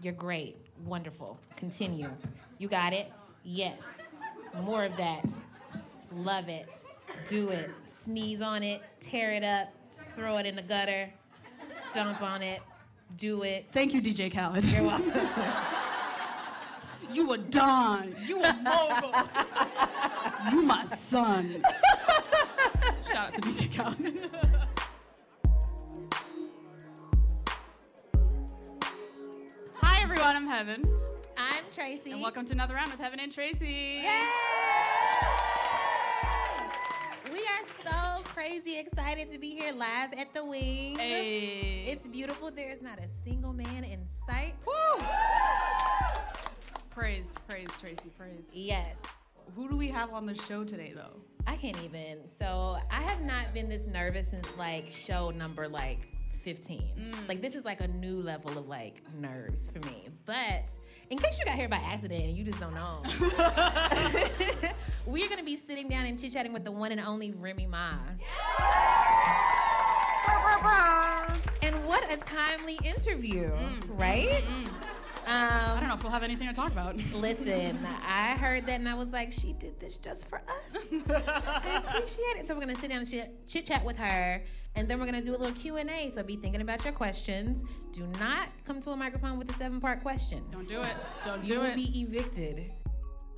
You're great. Wonderful. Continue. You got it? Yes. More of that. Love it. Do it. Sneeze on it. Tear it up. Throw it in the gutter. Stomp on it. Do it. Thank you, DJ Khaled. You're welcome. you a don. You a mogul. you my son. Shout out to DJ Khaled. everyone, I'm Heaven, I'm Tracy. and welcome to another round with Heaven and Tracy. Yay! We are so crazy excited to be here live at the wing. Hey. It's beautiful. There's not a single man in sight. Woo! Praise, praise, Tracy, praise. Yes. Who do we have on the show today, though? I can't even. So I have not been this nervous since like show number like 15. Mm. Like this is like a new level of like nerves for me. But in case you got here by accident and you just don't know, we're gonna be sitting down and chit chatting with the one and only Remy Ma. And what a timely interview, mm. right? Mm, I Um, don't know if we'll have anything to talk about. Listen, I heard that and I was like, she did this just for us. I appreciate it. So we're gonna sit down and chit chat with her, and then we're gonna do a little Q and A. So be thinking about your questions. Do not come to a microphone with a seven-part question. Don't do it. Don't do it. You'll be evicted.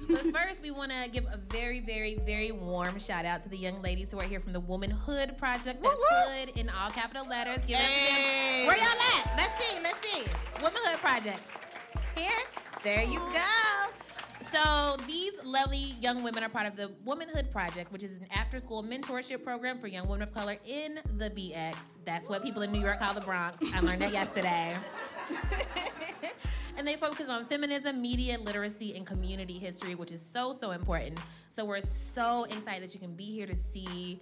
But first, we want to give a very, very, very warm shout out to the young ladies who are here from the Womanhood Project. That's hood in all capital letters. Give it up to them. Where y'all at? Let's see. Let's see. Womanhood Project. Here. There you go. So these lovely young women are part of the Womanhood Project, which is an after-school mentorship program for young women of color in the BX. That's what people in New York call the Bronx. I learned that yesterday. and they focus on feminism, media literacy, and community history, which is so, so important. So we're so excited that you can be here to see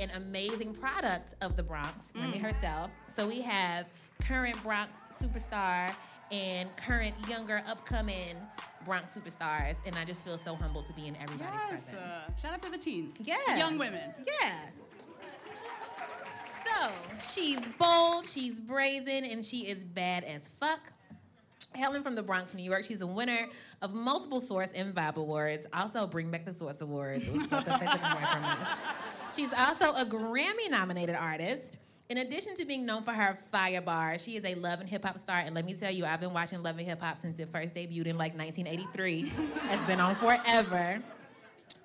an amazing product of the Bronx, Remy mm. herself. So we have current Bronx superstar and current younger upcoming Bronx superstars, and I just feel so humbled to be in everybody's Yes. presence. Uh, shout out to the teens. Yeah. The young women. Yeah. So she's bold, she's brazen, and she is bad as fuck. Helen from the Bronx, New York. She's the winner of multiple Source and Vibe Awards. Also, Bring Back the Source Awards. It was supposed to take away from us. She's also a Grammy nominated artist. In addition to being known for her fire bar, she is a love and hip hop star. And let me tell you, I've been watching Love and Hip Hop since it first debuted in like 1983. it's been on forever.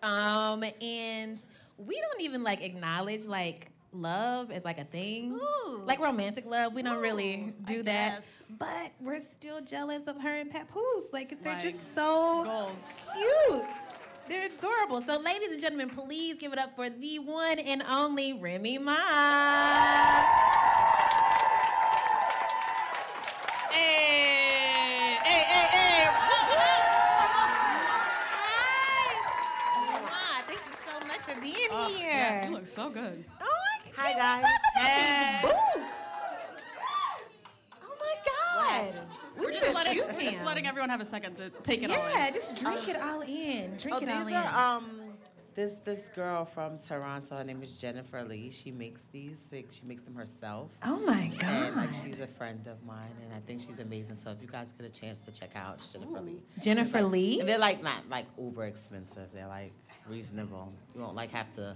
Um, and we don't even like acknowledge like love as like a thing. Ooh. Like romantic love, we don't really do I that. guess. But we're still jealous of her and Papoose. Like they're Like, just so goals. cute. They're adorable. So, ladies and gentlemen, please give it up for the one and only Remy Ma. Hey, hey, hey, hey. Hi. Ma, thank you so much for being Oh, here. yes, you look so good. Oh my Hi, guys. talk Hey. boots? Oh my God. We We're just letting, we're just letting everyone have a second to take it all in. Yeah, just drink it all in. Drink Oh, it all these in. are um this this girl from Toronto. Her name is Jennifer Lee. She makes these. like, She makes them herself. oh my God. And like she's a friend of mine, and I think she's amazing. So if you guys get a chance to check out Jennifer Lee, Jennifer like- Lee? and they're like not like uber expensive. They're like reasonable. You won't like have to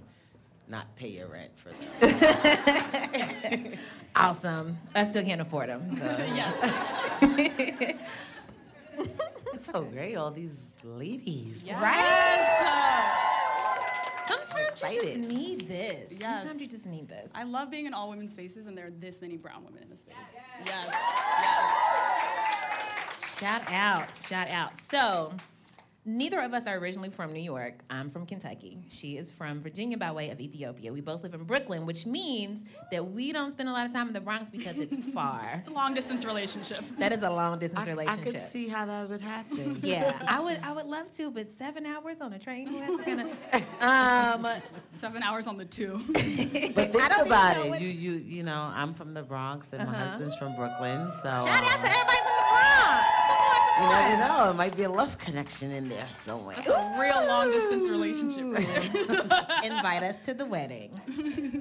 not pay your rent for them. Awesome. I still can't afford them. So. Yes. it's so great, all these ladies. Right? Sometimes you just need this. Yes. Sometimes you just need this. I love being in all women's spaces, and there are this many brown women in the space. Yes. Yes. Shout out. Shout out. So, neither of us are originally from New York. I'm from Kentucky. She is from Virginia by way of Ethiopia. We both live in Brooklyn, which means that we don't spend a lot of time in the Bronx because it's far. It's a long distance relationship. that is a long distance I, I could see how that would happen. Yeah, I would. I would love to, but seven hours on a train. That's kind of. Um, Seven hours on the two. But think I don't about even know it. You, you, you know, I'm from the Bronx and my Uh-huh. husband's from Brooklyn. So Shout out to everybody from the Bronx. Come on, you come on. never know. It might be a love connection in there somewhere. That's a real long distance relationship. Right there. Invite us to the wedding.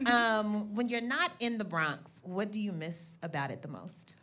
Um, when you're not in the Bronx, what do you miss about it the most?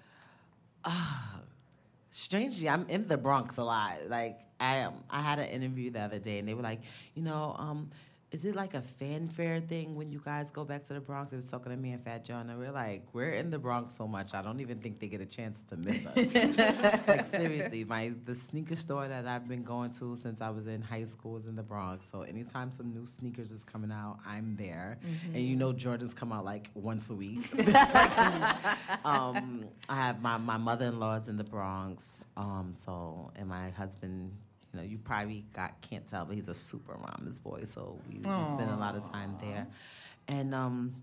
strangely, I'm in the Bronx a lot. Like I am. I had an interview the other day, and they were like, you know, um, is it like a fanfare thing when you guys go back to the Bronx? They was talking to me and Fat Joe, and we're like, we're in the Bronx so much, I don't even think they get a chance to miss us. like seriously, my the sneaker store that I've been going to since I was in high school is in the Bronx. So anytime some new sneakers is coming out, I'm there. Mm-hmm. And you know Jordans come out like once a week. um, I have my, my mother-in-law's in the Bronx. Um, so and my husband you know, you probably got can't tell, but he's a super mama's boy, so we, we spend a lot of time there. And um,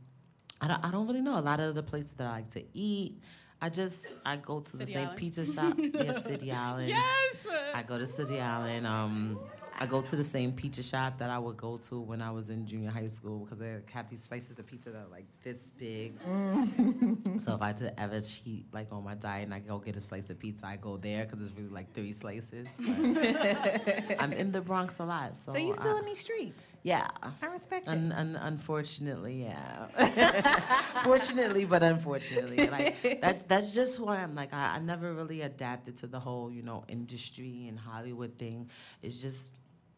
I don't, I don't really know a lot of the places that I like to eat. I just I go to the same Island? pizza shop, yeah, City Island. Yes. I go to City Island. Um, I go to the same pizza shop that I would go to when I was in junior high school because they have these slices of pizza that are like this big. Mm. so if I had to ever cheat like on my diet and I go get a slice of pizza, I go there because it's really like three slices. I'm in the Bronx a lot, so, So you still I- in these streets? yeah. I respect it. Un, un, unfortunately, yeah. Fortunately, but unfortunately, like that's that's just who I am. Like I, I never really adapted to the whole you know industry and Hollywood thing. It's just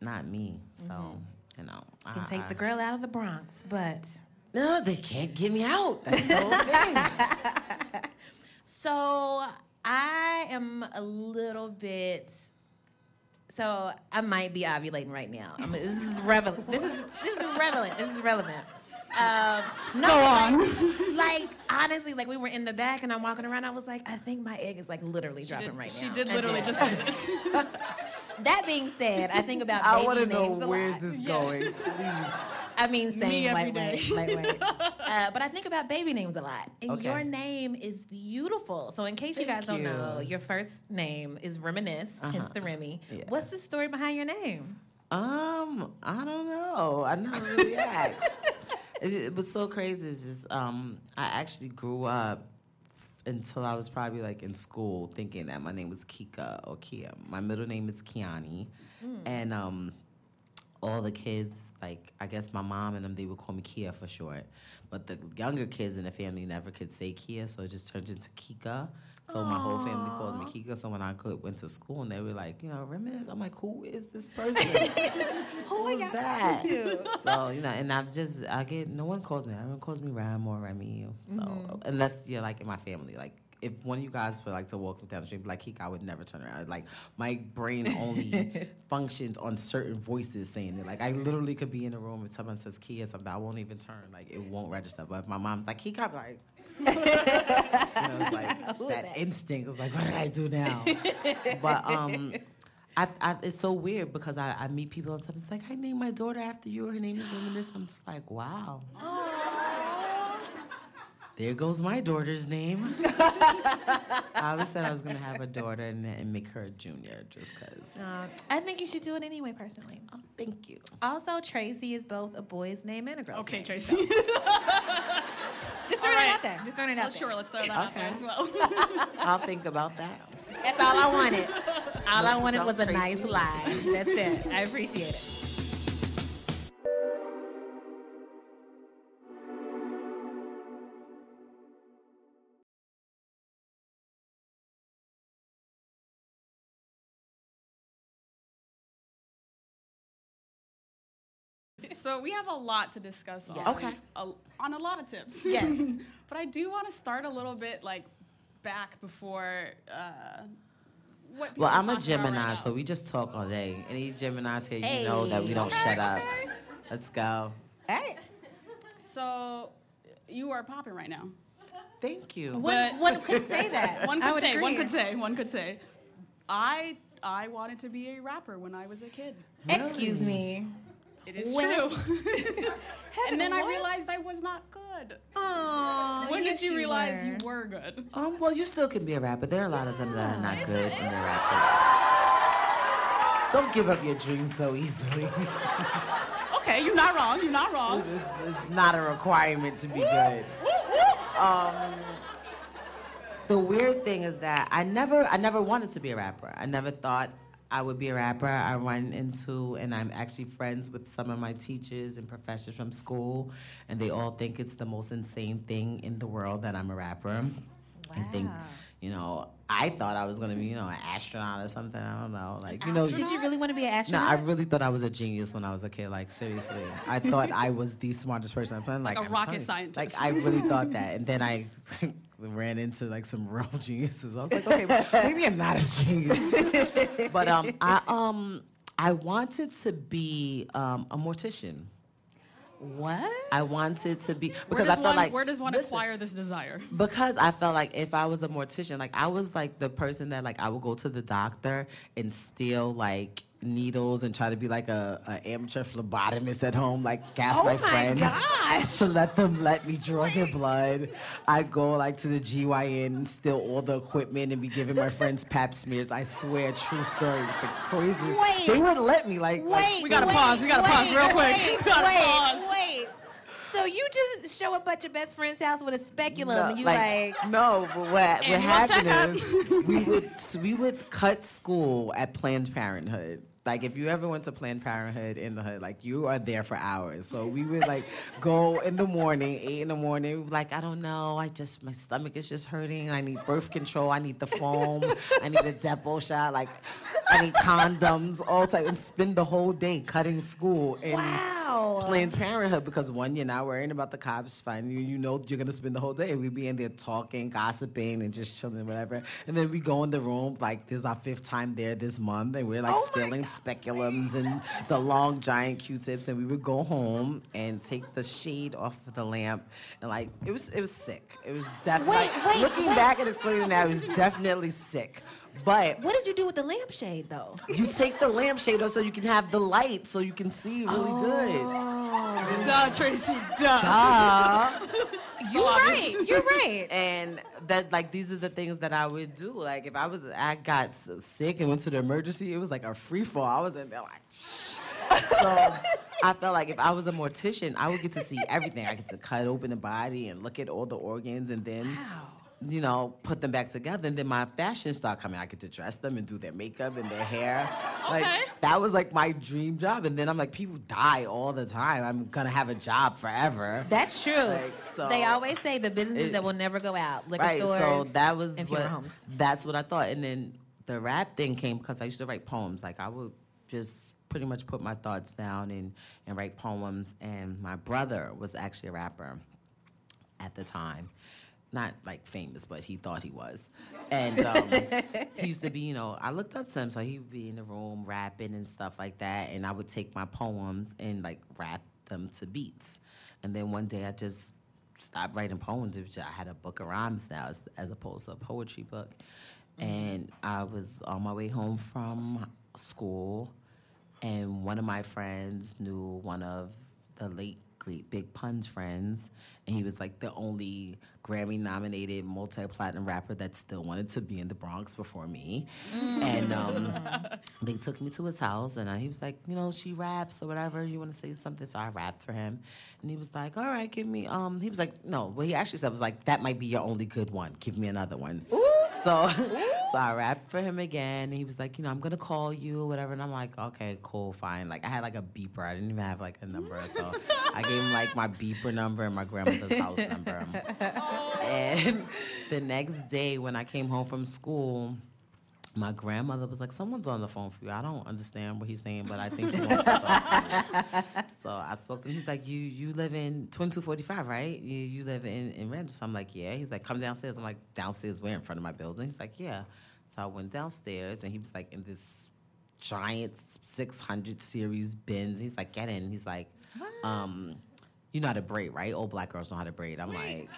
not me. So you know, You Mm-hmm. can I- take the girl out of the Bronx, but No, they can't get me out. That's the whole thing. so I am a little bit. So I might be ovulating right now. I mean, this is relevant. This is this is relevant. This is relevant. Um, no, Go like, on. like honestly, like we were in the back and I'm walking around. I was like, I think my egg is like literally dropping did- right she now. She did I literally just say this. That being said, I think about I baby want to know where's lot. this going, please. I mean, same Me every lightweight, day. lightweight. Uh, but I think about baby names a lot, and Okay. your name is beautiful. So, in case you guys Thank don't know, your first name is Reminisce, hence Uh-huh. the Remy. Yeah. What's the story behind your name? Um, I don't know. I never really asked. It, it was so crazy. It's just um, I actually grew up until I was probably like in school thinking that my name was Kika or Kia. My middle name is Kiani, and um, all the kids like I guess my mom and them they would call me Kia for short, but the younger kids in the family never could say Kia, so it just turned into Kika. So my whole family calls me Kika. So when I could, went to school and they were like, you know, Reminisce, I'm like, who is this person? who is that? So you know, and I've just I get no one calls me. Everyone calls me Ram or Remy. So unless you're like in my family, like if one of you guys were like to walk me down the street, and be like Kika, I would never turn around. Like my brain only functions on certain voices saying it. Like I literally could be in a room and someone says Kia something, I won't even turn. Like it won't register. But if my mom's like Kika, like. You know, it's like Who is that that? instinct was like, what did I do now? but um, I, I, it's so weird because I, I meet people and stuff. It's like I named my daughter after you. Or her name is Reminisce. I'm just like, wow. There goes my daughter's name. I always said I was gonna have a daughter and, and make her a junior just cause. Uh, I think you should do it anyway, personally. Oh, thank you. Also, Tracy is both a boy's name and a girl's Okay, name. Okay, Tracy. Just throwing All it out there. Just throwing it well, out there. sure, let's throw that out there as well. I'll think about that. That's all I wanted. All I wanted was a sounds nice crazy. lie. That's it. I appreciate it. So we have a lot to discuss on, Yes. Okay. a, on a lot of tips. Yes. but I do want to start a little bit like back before. Uh, what people Well, I'm a Gemini, right so we just talk all day. Any Geminis here, you know that we don't shut up. Let's go. All right. So you are popping right now. Thank you. One, But- one could say that. One I could would say, one could say, one could say. I I wanted to be a rapper when I was a kid. Excuse me. It is When- true. and then I realized I was not good. Aww, when yes, did you realize were. you were good? Um, well, you still can be a rapper. There are a lot of them that are not It's- good it's- and they're rappers. Don't give up your dreams so easily. Okay, you're not wrong. You're not wrong. it's, it's not a requirement to be good. Um, the weird thing is that I never, I never wanted to be a rapper. I never thought I would be a rapper. I run into, and I'm actually friends with some of my teachers and professors from school, and they all think it's the most insane thing in the world that I'm a rapper. I think, you know, I thought I was gonna be, you know, an astronaut or something. I don't know. Like, you know, Did you really want to be an astronaut? no. I really thought I was a genius when I was a kid. Like seriously, I thought I was the smartest person on the planet. Like, Like a I'm rocket scientist. Like I really thought that, and then I ran into like some real geniuses. I was like, okay, maybe I'm not a genius. but um, I um, I wanted to be um, a mortician. what? I wanted to be because I felt one, like where does one listen, acquire this desire? because I felt like if I was a mortician, like I was like the person that like I would go to the doctor and steal like needles and try to be like a, a amateur phlebotomist at home, like gas Oh my my friends gosh. to let them let me draw their blood. I go like to the GYN and steal all the equipment and be giving my friends pap smears. I swear, true story, the craziest. Wait. They wouldn't let me like. like, Wait, We gotta wait, pause, we gotta pause real quick. Wait, We gotta wait, pause. wait. So you just show up at your best friend's house with a speculum No, and you like, no, but what, what happened is we would we would cut school at Planned Parenthood. Like if you ever went to Planned Parenthood in the hood, like you are there for hours. So we would like go in the morning, eight in the morning. Like, I don't know, I just my stomach is just hurting. I need birth control. I need the foam. I need a Depo shot. Like I need condoms. All type and spend the whole day cutting school and wow. Planned Parenthood because one, you're not worrying about the cops finding you. You know you're gonna spend the whole day. We'd be in there talking, gossiping, and just chilling, whatever. And then we go in the room like this is our fifth time there this month, and we're like Oh stealing speculums and the long giant Q-tips, and we would go home and take the shade off of the lamp, and like it was it was sick. It was definitely Wait, wait, looking wait. back and explaining that it was definitely sick. But What did you do with the lampshade though? you take the lampshade off so you can have the light, so you can see really good. Duh, Tracy, duh. Ah. You're right. You're right. and that like these are the things that I would do. Like if I was I got s- sick and went to the emergency, it was like a free fall. I was in there like shh. So I felt like if I was a mortician, I would get to see everything. I get to cut open the body and look at all the organs and then you know, put them back together, and then my fashion start coming. I get to dress them and do their makeup and their hair. Like Okay. that was like my dream job. And then I'm like, people die all the time. I'm gonna have a job forever. That's true. Like, so- they always say the businesses It- that will never go out, liquor right stores. so that was and what, homes. that's what i thought and then the rap thing came because i used to write poems like i would just pretty much put my thoughts down and, and write poems and my brother was actually a rapper at the time not like famous but he thought he was and um, he used to be you know i looked up to him so he would be in the room rapping and stuff like that and i would take my poems and like rap them to beats and then one day i just stopped writing poems. Just- I had a book of rhymes now as, as opposed to a poetry book. And I was on my way home from school, and one of my friends knew one of the late great Big Pun's friends, and he was like the only Grammy nominated multi platinum rapper that still wanted to be in the Bronx before me. And um, they took me to his house, and uh, he was like, you know, she raps or whatever. You want to say something? So I rapped for him, and he was like, all right, give me. Um, he was like, no. What he actually said was like, that might be your only good one. Give me another one. So, so I rapped for him again. And he was like, you know, I'm gonna call you, whatever. And I'm like, okay, cool, fine. Like I had like a beeper. I didn't even have like a number, so I gave him like my beeper number and my grandmother's house number. Oh. And the next day when I came home from school, my grandmother was like, "Someone's on the phone for you. I don't understand what he's saying, but I think he wants to talk to you." So I spoke to him. He's like, "You you live in 2245, right? You you live in in Randall?" So I'm like, "Yeah." He's like, "Come downstairs." I'm like, "Downstairs? Where? In front of my building?" He's like, "Yeah." So I went downstairs, and he was like in this giant 600 series Benz. He's like, "Get in." He's like, um, "You know how to braid, right? All black girls know how to braid." I'm like.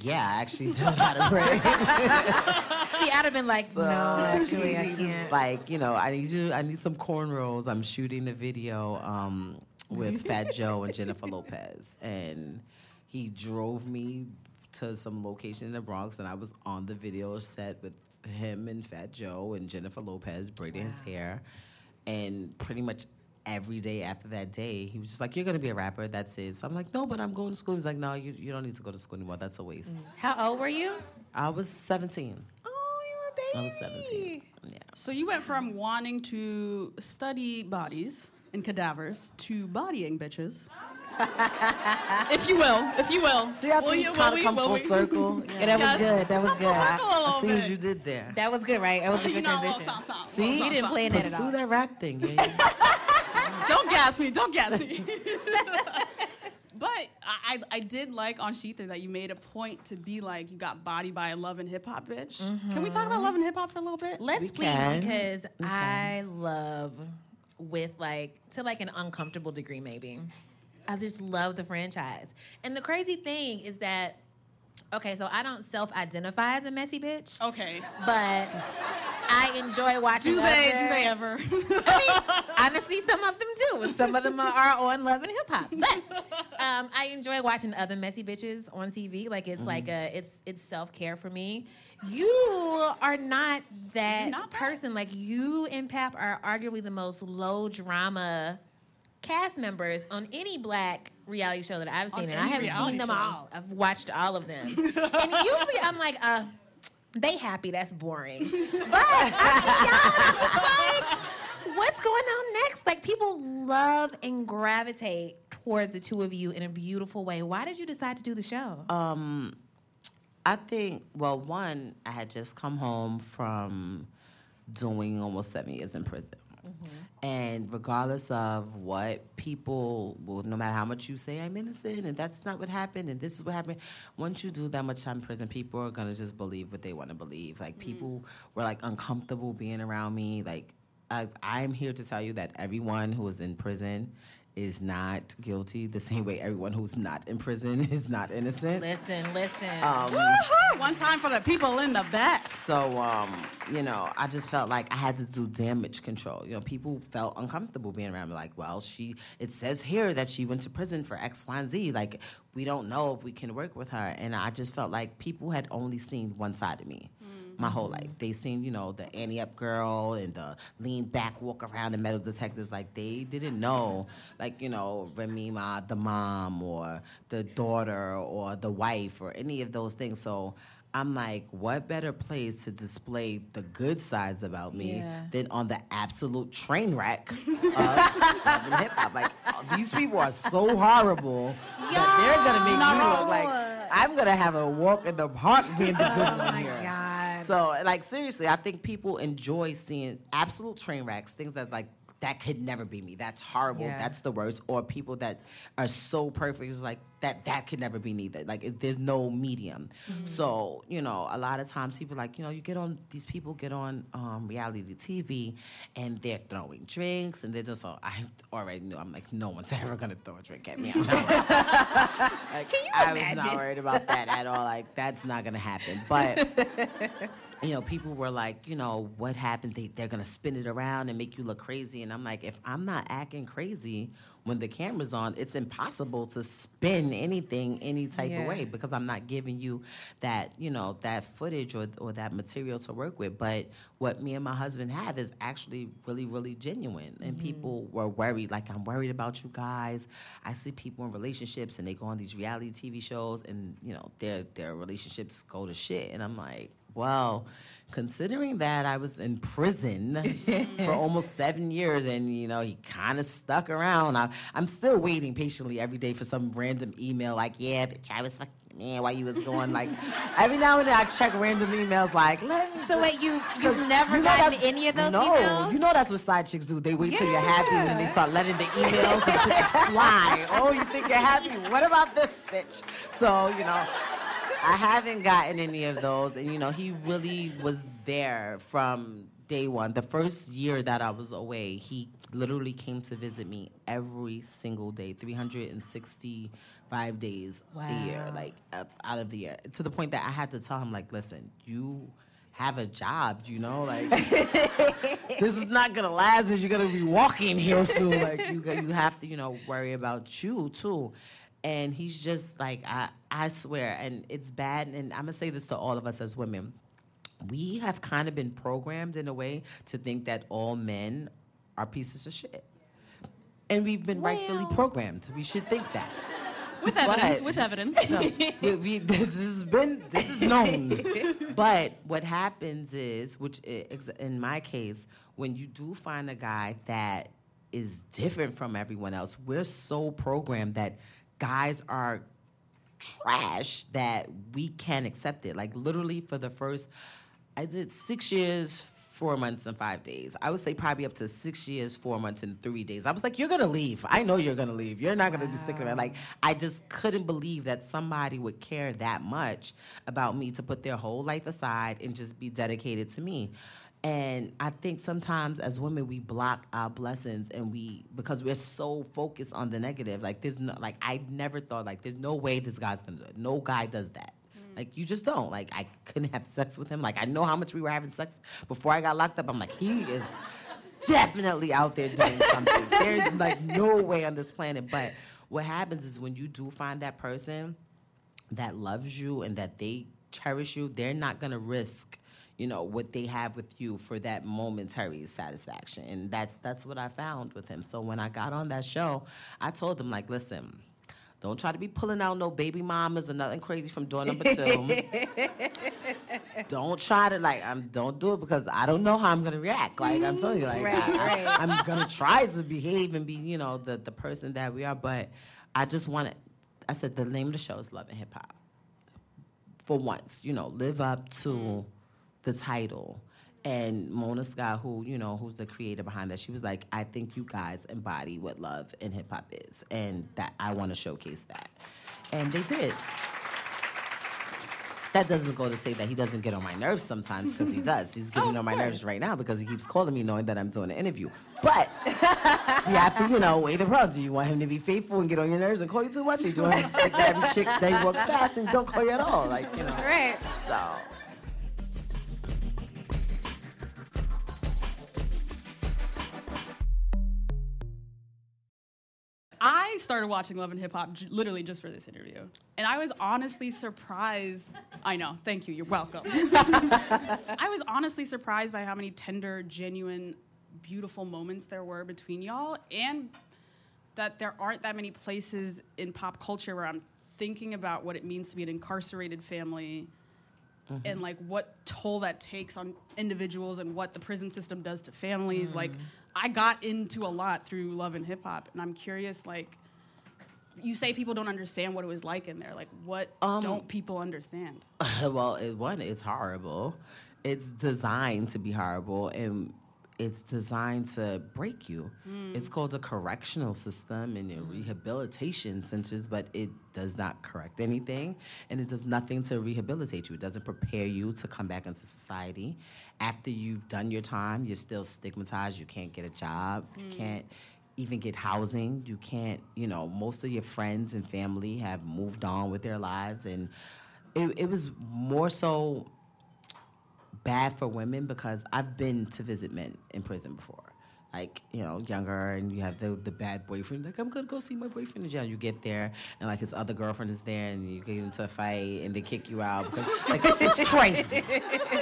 Yeah, I actually do know how to braid. See, I'd have been like, So no, actually, I can't. Like, you know, I need you. I need some cornrows. I'm shooting a video um, with Fat Joe and Jennifer Lopez, and he drove me to some location in the Bronx, and I was on the video set with him and Fat Joe and Jennifer Lopez braiding his hair, and pretty much. Every day after that day, he was just like, "You're gonna be a rapper. That's it." So I'm like, "No, but I'm going to school." He's like, "No, you, you don't need to go to school anymore. That's a waste." Mm. How old were you? I was 17. Oh, you were a baby. I was 17. Yeah. So you went from wanting to study bodies and cadavers to bodying bitches. if you will, if you will. See, I will think you, it's kind of come full we? circle. Yeah, that was good. That was Come good. full I- circle a I little see what bit. you did there. that was good, right? That was a You good know, transition. song, song, See? little You didn't song. play that at Pursue all. that rap thing. Yeah, yeah. Don't gas me. Don't gas me. but I, I, I did like on shETHER that you made a point to be like you got body by a love and hip hop bitch. Can we talk about mm-hmm. love and hip hop for a little bit? Let's We please, can. because I love with like to like an uncomfortable degree, maybe. I just love the franchise. And the crazy thing is that, okay, so I don't self-identify as a messy bitch, Okay. but I enjoy watching. Do they? other- Do they ever? I mean, honestly, some of them do, and some of them are, are on Love and Hip Hop. But um, I enjoy watching other messy bitches on TV. Like it's like a, it's it's self care for me. You are not that Not that? person. Like you and Pap are arguably the most low drama cast members on any black reality show that I've On seen, and I have reality seen them show. all. I've watched all of them, and usually I'm like, uh. They happy, that's boring. But I see y'all, and I'm just like, what's going on next? Like people love and gravitate towards the two of you in a beautiful way. Why did you decide to do the show? Um, I think, well, one, I had just come home from doing almost seven years in prison. Mm-hmm. And regardless of what people, well, no matter how much you say I'm innocent and that's not what happened and this is what happened, once you do that much time in prison, people are gonna just believe what they want to believe. Like mm-hmm. people were like uncomfortable being around me. Like I, I'm here to tell you that everyone who was in prison is not guilty the same way everyone who's not in prison is not innocent. Listen, listen. Um, Woohoo! One time for the people in the back. so, um, you know, I just felt like I had to do damage control. You know, people felt uncomfortable being around me. Like, well, she, it says here that she went to prison for X, Y, and Z. Like, we don't know if we can work with her. And I just felt like people had only seen one side of me. My whole life, they seen you know the Ante Up girl and the lean back, walk around, the metal detectors. Like they didn't know, like you know Remy Remima, the mom, or the daughter, or the wife, or any of those things. So I'm like, what better place to display the good sides about me Yeah. than on the absolute train wreck of hip hop? Like, oh, these people are so horrible that they're gonna make me look like I'm gonna have a walk in the park being the good oh one my here. God. So, like, seriously, I think people enjoy seeing absolute train wrecks, things that like that could never be me. That's horrible. Yeah. That's the worst. Or people that are so perfect, it's like that that could never be neither. Like, it, there's no medium. Mm-hmm. So, you know, a lot of times people like, you know, you get on these people get on um, reality TV, and they're throwing drinks, and they're just so I already knew. I'm like, no one's ever gonna throw a drink at me. I'm not- like, Can you I was not worried about that at all. Like, that's not gonna happen. But you know, people were like, you know, what happened? They, they're gonna spin it around and make you look crazy. And I'm like, if I'm not acting crazy when the camera's on, it's impossible to spin anything any type Yeah. of way because I'm not giving you that, you know, that footage or, or that material to work with. But what me and my husband have is actually really, really genuine. And mm-hmm. people were worried, like, I'm worried about you guys. I see people in relationships and they go on these reality TV shows and, you know, their their relationships go to shit. And I'm like, well, considering that I was in prison for almost seven years and, you know, he kind of stuck around, I, I'm still waiting patiently every day for some random email like, yeah, bitch, I was fucking man while you was going. Like, every now and then I check random emails like, let me so wait, you you've never you know gotten any of those no, emails? you know that's what side chicks do. They wait till you're happy and then they start letting the emails and fly. Oh, you think you're happy? What about this bitch? So, you know, I haven't gotten any of those. And, you know, he really was there from day one. The first year that I was away, he literally came to visit me every single day, 365 days a year, like out of the year, to the point that I had to tell him, like, listen, you have a job, you know, like this is not gonna last. As you're gonna be walking here soon. Like you, you have to, you know, worry about you too. And he's just like, I, I swear, and it's bad. And I'm gonna say this to all of us as women. We have kind of been programmed in a way to think that all men are pieces of shit. And we've been rightfully programmed. We should think that. With evidence, But- with evidence. No, we, we, this has been this is known. but what happens is, which i- ex- in my case, when you do find a guy that is different from everyone else. We're so programmed that guys are trash that we can't accept it. Like literally for the first, I did six years, four months and five days. I would say probably up to six years, four months and three days. I was like, you're gonna leave. I know you're gonna leave. You're not gonna be sticking around. Like I just couldn't believe that somebody would care that much about me to put their whole life aside and just be dedicated to me. And I think sometimes as women we block our blessings and we because we're so focused on the negative. Like there's no like I never thought like there's no way this guy's gonna do it. No guy does that. Mm. Like you just don't. Like I couldn't have sex with him. Like I know how much we were having sex before I got locked up. I'm like, he is definitely out there doing something. There's like no way on this planet. But what happens is when you do find that person that loves you and that they cherish you, they're not gonna risk, you know, what they have with you for that momentary satisfaction. And that's that's what I found with him. So when I got on that show, I told him like, listen, don't try to be pulling out no baby mamas or nothing crazy from door number two. don't try to like I'm don't do it because I don't know how I'm gonna react. Like I'm telling you, like Right, I, right. am gonna try to behave and be, you know, the the person that we are. But I just want to. I said the name of the show is Love and Hip Hop. For once, you know, live up to mm. The title. And Mona Scott, who you know, who's the creator behind that, she was like, "I think you guys embody what love in hip hop is, and that I want to showcase that." And they did. That doesn't go to say that he doesn't get on my nerves sometimes, because he does. He's oh, getting Oh, on my nerves right now because he keeps calling me knowing that I'm doing an interview. But you have to, you know, weigh the pros. Do you want him to be faithful and get on your nerves and call you too much? Or you doing like that every chick that he works fast and don't call you at all? Like, you know. Right. So. Started watching Love and Hip Hop j- literally just for this interview. And I was honestly surprised. I know, thank you, you're welcome. I was honestly surprised by how many tender, genuine, beautiful moments there were between y'all, and that there aren't that many places in pop culture where I'm thinking about what it means to be an incarcerated family mm-hmm. and like what toll that takes on individuals and what the prison system does to families. Like mm. I got into a lot through love and hip hop, and I'm curious, like you say people don't understand what it was like in there. Like what Um, don't people understand? well, it, one, it's horrible. It's designed to be horrible, and it's designed to break you. Hmm. It's called a correctional system and a hmm. rehabilitation centers, but it does not correct anything, and it does nothing to rehabilitate you. It doesn't prepare you to come back into society. After you've done your time, you're still stigmatized. You can't get a job. You hmm. can't even get housing. You can't, you know, most of your friends and family have moved on with their lives. And it, it was more so bad for women because I've been to visit men in prison before. Like, you know, younger, and you have the, the bad boyfriend. Like, I'm gonna go see my boyfriend in jail. You get there, and like his other girlfriend is there, and you get into a fight, and they kick you out. Because, like, it's crazy.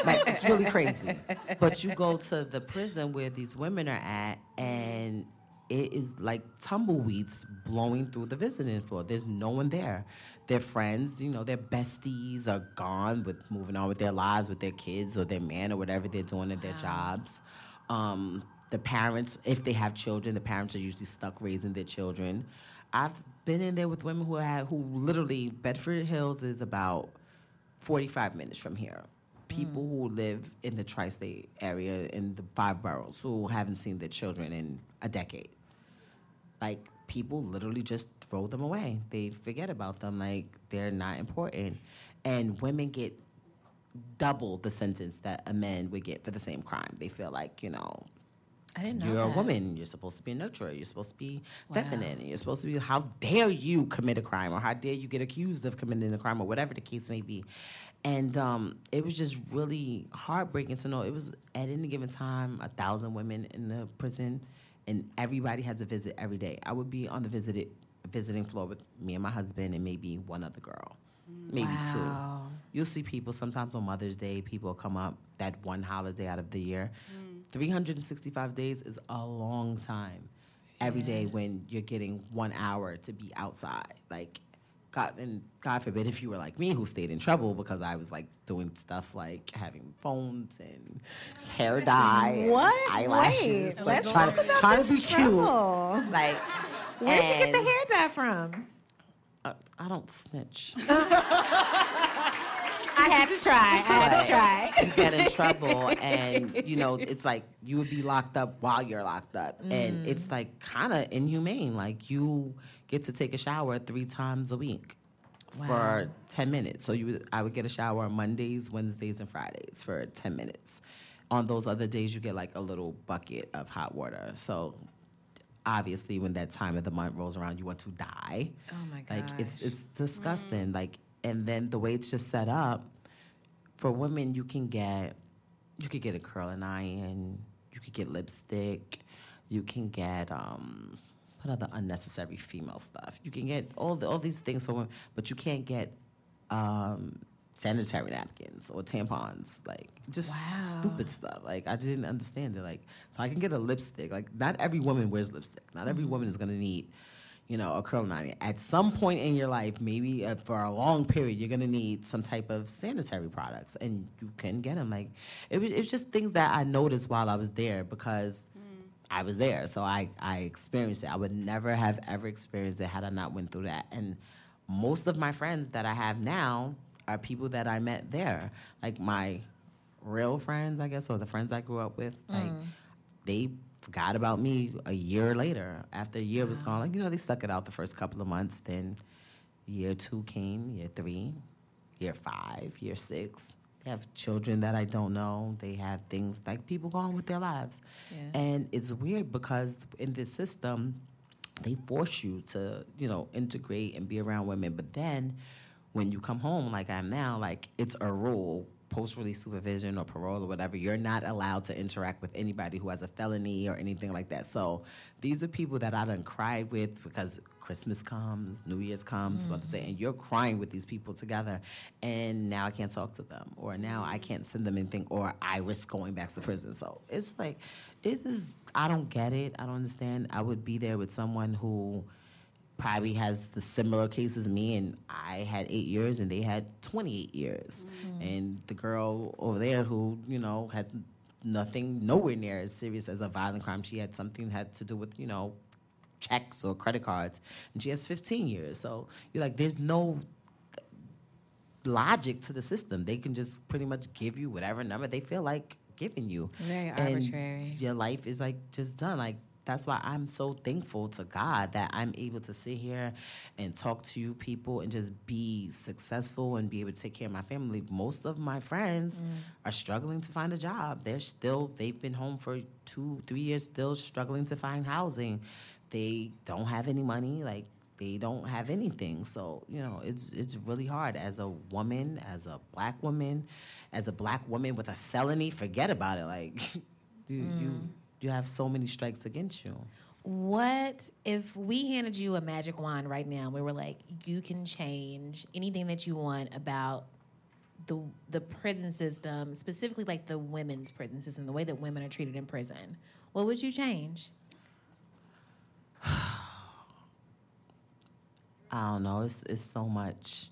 Like, it's really crazy. But you go to the prison where these women are at, and it is like tumbleweeds blowing through the visiting floor. There's no one there. Their friends, you know, their besties are gone with moving on with their lives, with their kids or their man or whatever they're doing at their jobs. Um, the parents, if they have children, the parents are usually stuck raising their children. I've been in there with women who have who literally Bedford Hills is about 45 minutes from here. People who live in the tri-state area in the five boroughs who haven't seen their children in a decade. Like people literally just throw them away. They forget about them like they're not important. And women get double the sentence that a man would get for the same crime. They feel like, you know, I didn't know you're a woman. You're supposed to be a nurturer. You're supposed to be Wow. feminine. You're supposed to be. How dare you commit a crime, or how dare you get accused of committing a crime, or whatever the case may be. And um, it was just really heartbreaking to know it was at any given time a thousand women in the prison, and everybody has a visit every day. I would be on the visited visiting floor with me and my husband and maybe one other girl, maybe two. You'll see people sometimes on Mother's Day, people come up that one holiday out of the year. Mm. 365 days is a long time. Every day when you're getting one hour to be outside. Like, God and God forbid if you were like me who stayed in trouble because I was like doing stuff like having phones and hair dye, What? eyelashes, Wait, like let's trying, talk about trying to be trouble. cute, like. Where'd you get the hair dye from? Uh, I don't snitch. I had to try. I had to try. you get in trouble and you know it's like you would be locked up while you're locked up. And mm-hmm. it's like kind of inhumane. Like you get to take a shower three times a week Wow. for 10 minutes. So you would, i would get a shower on mondays wednesdays and fridays for 10 minutes. On those other days you get like a little bucket of hot water. So obviously when that time of the month rolls around you want to die. Oh my god like it's it's disgusting. Mm-hmm. Like and then the way it's just set up for women, you can get you could get a curling iron, you could get lipstick, you can get um what other unnecessary female stuff. You can get all the, all these things for women, but you can't get um sanitary napkins or tampons, like just Wow. stupid stuff. Like I didn't understand it. Like so I can get a lipstick. Like not every woman wears lipstick. Not every woman is gonna need you know, a curl iron. At some point in your life, maybe uh, for a long period, you're gonna need some type of sanitary products, and you can get them. Like it was, it was just things that I noticed while I was there because I was there, so I I experienced it. I would never have ever experienced it had I not went through that. And most of my friends that I have now are people that I met there, like my real friends, I guess, or the friends I grew up with. Like they forgot about me a year later. After a year was gone, like you know, they stuck it out the first couple of months. Then year two came, year three, year five, year six. They have children that I don't know. They have things like people go on with their lives, Yeah. and it's weird because in this system, they force you to you know integrate and be around women, but then when you come home like I'm now, like it's a rule post release supervision or parole or whatever, you're not allowed to interact with anybody who has a felony or anything like that. So these are people that I done cried with because Christmas comes, New Year's comes, say, and you're crying with these people together, and now I can't talk to them, or now I can't send them anything, or I risk going back to prison. So it's like, it is. I don't get it. I don't understand. I would be there with someone who probably has the similar case as me, and I had eight years, and they had 28 years. Mm-hmm. And the girl over there who, you know, has nothing, nowhere near as serious as a violent crime. She had something had to do with, you know, checks or credit cards, and she has 15 years. So you're like, there's no logic to the system. They can just pretty much give you whatever number they feel like giving you. Very And arbitrary. Your life is like just done. Like that's why I'm so thankful to God that I'm able to sit here and talk to you people and just be successful and be able to take care of my family. Most of my friends mm. are struggling to find a job. They're still they've been home for two, three years, still struggling to find housing. They don't have any money. Like they don't have anything. So, you know, it's it's really hard as a woman, as a black woman, as a black woman with a felony, forget about it. Like you you mm. You have so many strikes against you. What if we handed you a magic wand right now? We were like, you can change anything that you want about the the prison system, specifically like the women's prison system, the way that women are treated in prison. What would you change? I don't know. It's it's so much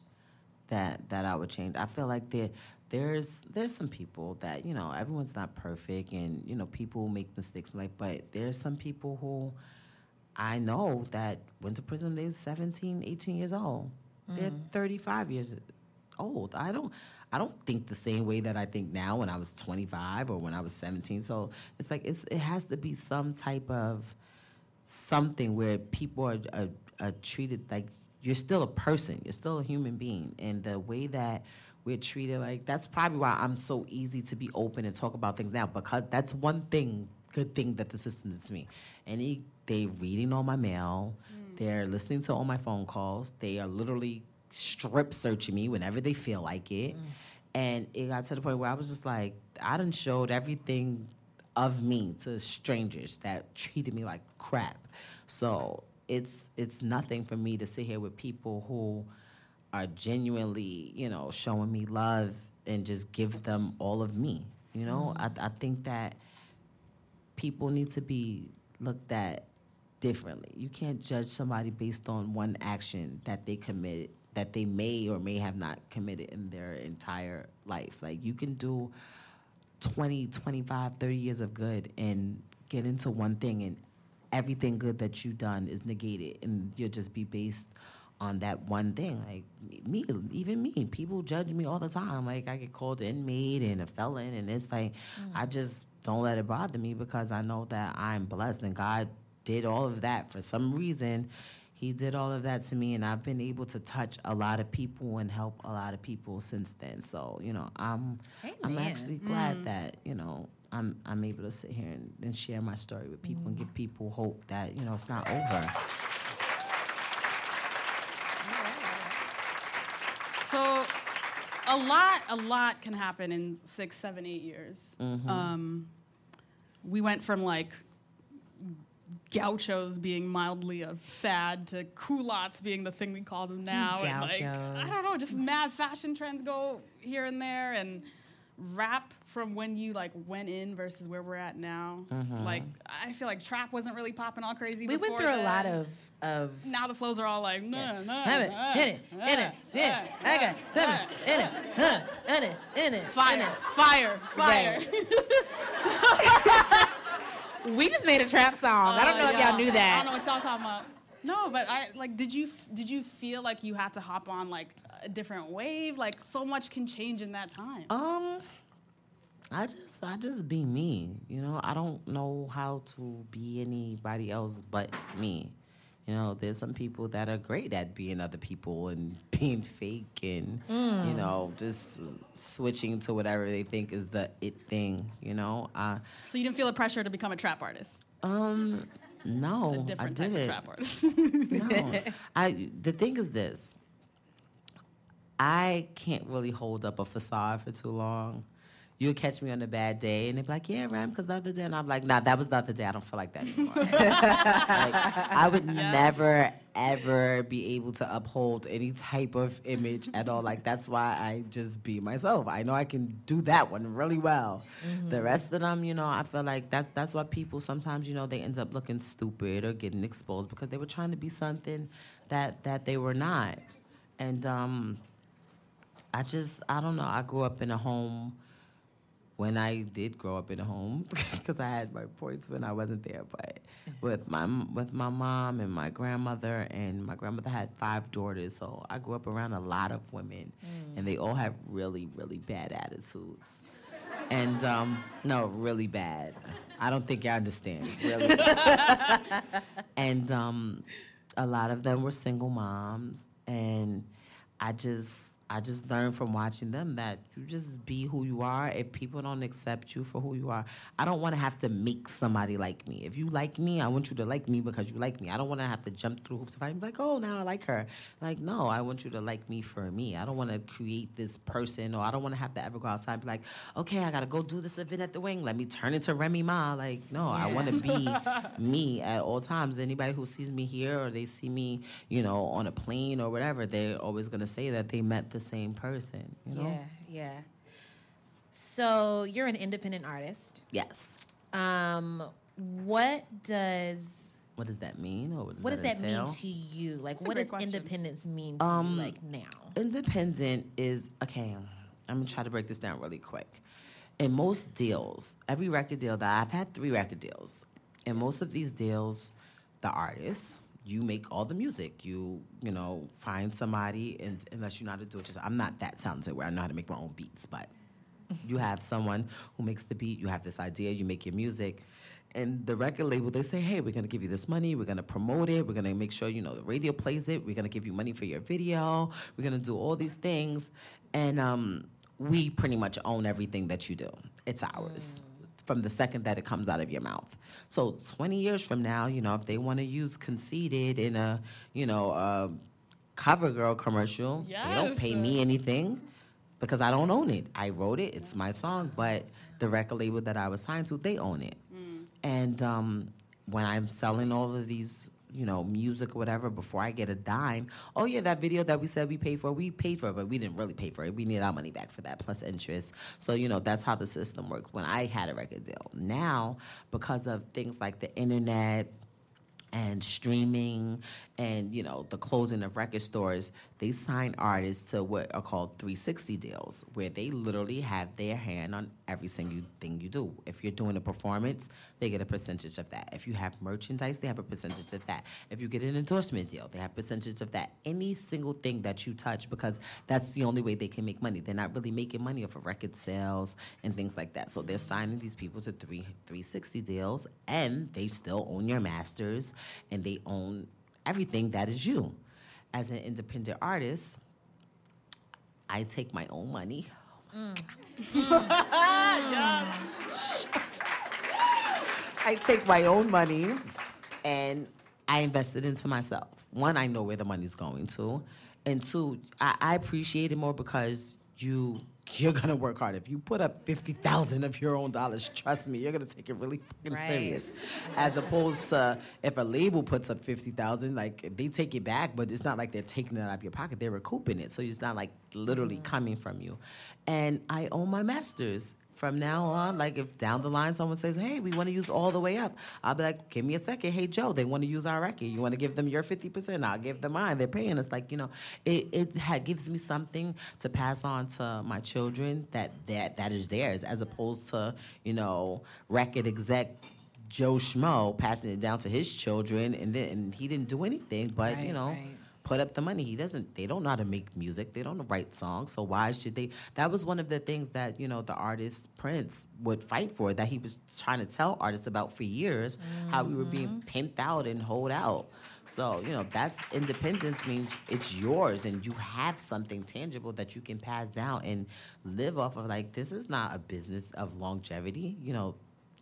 that that I would change. I feel like there there's there's some people that you know everyone's not perfect and you know people make mistakes like but there's some people who I know that went to prison they was 17, 18 years old. They're mm. 35 years old. I don't I don't think the same way that I think now when I was 25 or when I was 17. So it's like it's it has to be some type of something where people are, are, are treated like you're still a person, you're still a human being, and the way that we're treated like that's probably why I'm so easy to be open and talk about things now because that's one thing good thing that the system is to me. Any they reading all my mail, mm. they're listening to all my phone calls, they are literally strip searching me whenever they feel like it. Mm. And it got to the point where I was just like, I done showed everything of me to strangers that treated me like crap. So it's it's nothing for me to sit here with people who are genuinely, you know, showing me love and just give them all of me. You know, mm-hmm. I, I think that people need to be looked at differently. You can't judge somebody based on one action that they committed that they may or may have not committed in their entire life. Like you can do 20, 25, 30 years of good and get into one thing and everything good that you've done is negated and you'll just be based on that one thing. Like me, even me, people judge me all the time. Like I get called an inmate and a felon, and it's like mm. I just don't let it bother me because I know that I'm blessed and God did all of that for some reason. He did all of that to me, and I've been able to touch a lot of people and help a lot of people since then. So you know, I'm I'm actually glad mm. that you know I'm I'm able to sit here and, and share my story with people and mm. give people hope that you know it's not over. So, a lot, a lot can happen in six, seven, eight years. Mm-hmm. Um, we went from like gauchos being mildly a fad to culottes being the thing we call them now. and, like, I don't know, just mad fashion trends go here and there, and rap from when you like went in versus where we're at now. Mm-hmm. Like, I feel like trap wasn't really popping all crazy. We went before through a lot of of Now the flows are all like, nah, nah, Have it, nah, hit it, hit it, nah, yeah, nah, I got seven, in it, huh, in it, in it, Fire, it. fire, fire. We just made a trap song. I don't know Uh, if y'all knew that. I don't know what y'all talking about. No, but I like. Did you did you feel like you had to hop on like a different wave? Like so much can change in that time. Um, I just I just be me. You know, I don't know how to be anybody else but me. You know, there's some people that are great at being other people and being fake and you know just switching to whatever they think is the it thing. You know, I So you didn't feel the pressure to become a trap artist, um no, a I different type didn't. of trap artist. No. I the thing is this. I can't really hold up a facade for too long. You'll catch me on a bad day, and they're like, "Yeah, Ram, because the other day," and I'm like, "Nah, that was not the other day. I don't feel like that anymore." like, I would never, ever be able to uphold any type of image at all. Like that's why I just be myself. I know I can do that one really well. The rest of them, you know, I feel like that that's why people sometimes, you know, they end up looking stupid or getting exposed because they were trying to be something that that they were not. And um I just I don't know. I grew up in a home when I did grow up in a home because I had my points when I wasn't there, but with my with my mom and my grandmother and my grandmother had five daughters, so I grew up around a lot of women, and they all have really really bad attitudes, and um, no, really bad. I don't think you understand. Really, and um, a lot of them were single moms, and I just I just learned from watching them that you just be who you are. If people don't accept you for who you are, I don't want to have to make somebody like me. If you like me, I want you to like me because you like me. I don't want to have to jump through hoops if I'm like, oh, now I like her. Like, no, I want you to like me for me. I don't want to create this person, or I don't want to have to ever go outside and be like, okay, I gotta go do this event at the wing. Let me turn into Remy Ma. Like, no, I want to be me at all times. Anybody who sees me here or they see me, you know, on a plane or whatever, they're always gonna say that they met the same person. You know? Yeah, yeah. So you're an independent artist. Yes. Um, what does What does that mean? Or what does what does that mean to you? Like, That's what does question. independence mean to Um, you? Like now? Independent is okay. I'm gonna try to break this down really quick. In most deals, every record deal that I've had three record deals. In most of these deals, the artist, you make all the music. You, you know, find somebody, and unless you know how to do it, just I'm not that talented where I know how to make my own beats, but you have someone who makes the beat. You have this idea. You make your music. And the record label, they say, hey, we're gonna give you this money, we're gonna promote it, we're gonna make sure you know the radio plays it, we're gonna give you money for your video, we're gonna do all these things. And um, we pretty much own everything that you do. It's ours from the second that it comes out of your mouth. So 20 years from now, you know, if they wanna use Conceited in a, you know, a CoverGirl commercial, they don't pay me anything because I don't own it. I wrote it, it's my song, but the record label that I was signed to, they own it. And um, when I'm selling all of these, you know, music or whatever, before I get a dime, oh yeah, that video that we said we paid for, we paid for it, but we didn't really pay for it. We need our money back for that plus interest. So you know, that's how the system worked when I had a record deal. Now, because of things like the internet and streaming and you know the closing of record stores they sign artists to what are called 360 deals, where they literally have their hand on every single thing you do. If you're doing a performance, they get a percentage of that. If you have merchandise, they have a percentage of that. If you get an endorsement deal, they have percentage of that. Any single thing that you touch, because that's the only way they can make money. They're not really making money off of record sales and things like that. So they're signing these people to three 360 deals, and they still own your masters, and they own everything that is you as an independent artist, I take my own money. I take my own money and I invest it into myself. One, I know where the money's going to. And two, I, I appreciate it more because you you're gonna work hard. If you put up fifty thousand of your own dollars, trust me, you're gonna take it really fucking Right. serious. As opposed to if a label puts up fifty thousand, like they take it back, but it's not like they're taking it out of your pocket. They're recouping it, so it's not like literally mm. coming from you. And I own my masters. From now on, like if down the line someone says, "Hey, we want to use all the way up," I'll be like, "Give me a second. Hey, Joe, they want to use our record. You want to give them your fifty percent? I'll give them mine. They're paying us. Like you know, it it gives me something to pass on to my children that that that is theirs, as opposed to you know record exec Joe Schmo passing it down to his children, and then and he didn't do anything, but you know. right. Put up the money. He doesn't. They don't know how to make music. They don't write songs. So why should they? That was one of the things that you know the artist Prince would fight for. That he was trying to tell artists about for years. How we were being mm-hmm. pimped out and hold out. So you know that's independence means it's yours and you have something tangible that you can pass down and live off of. Like this is not a business of longevity. You know,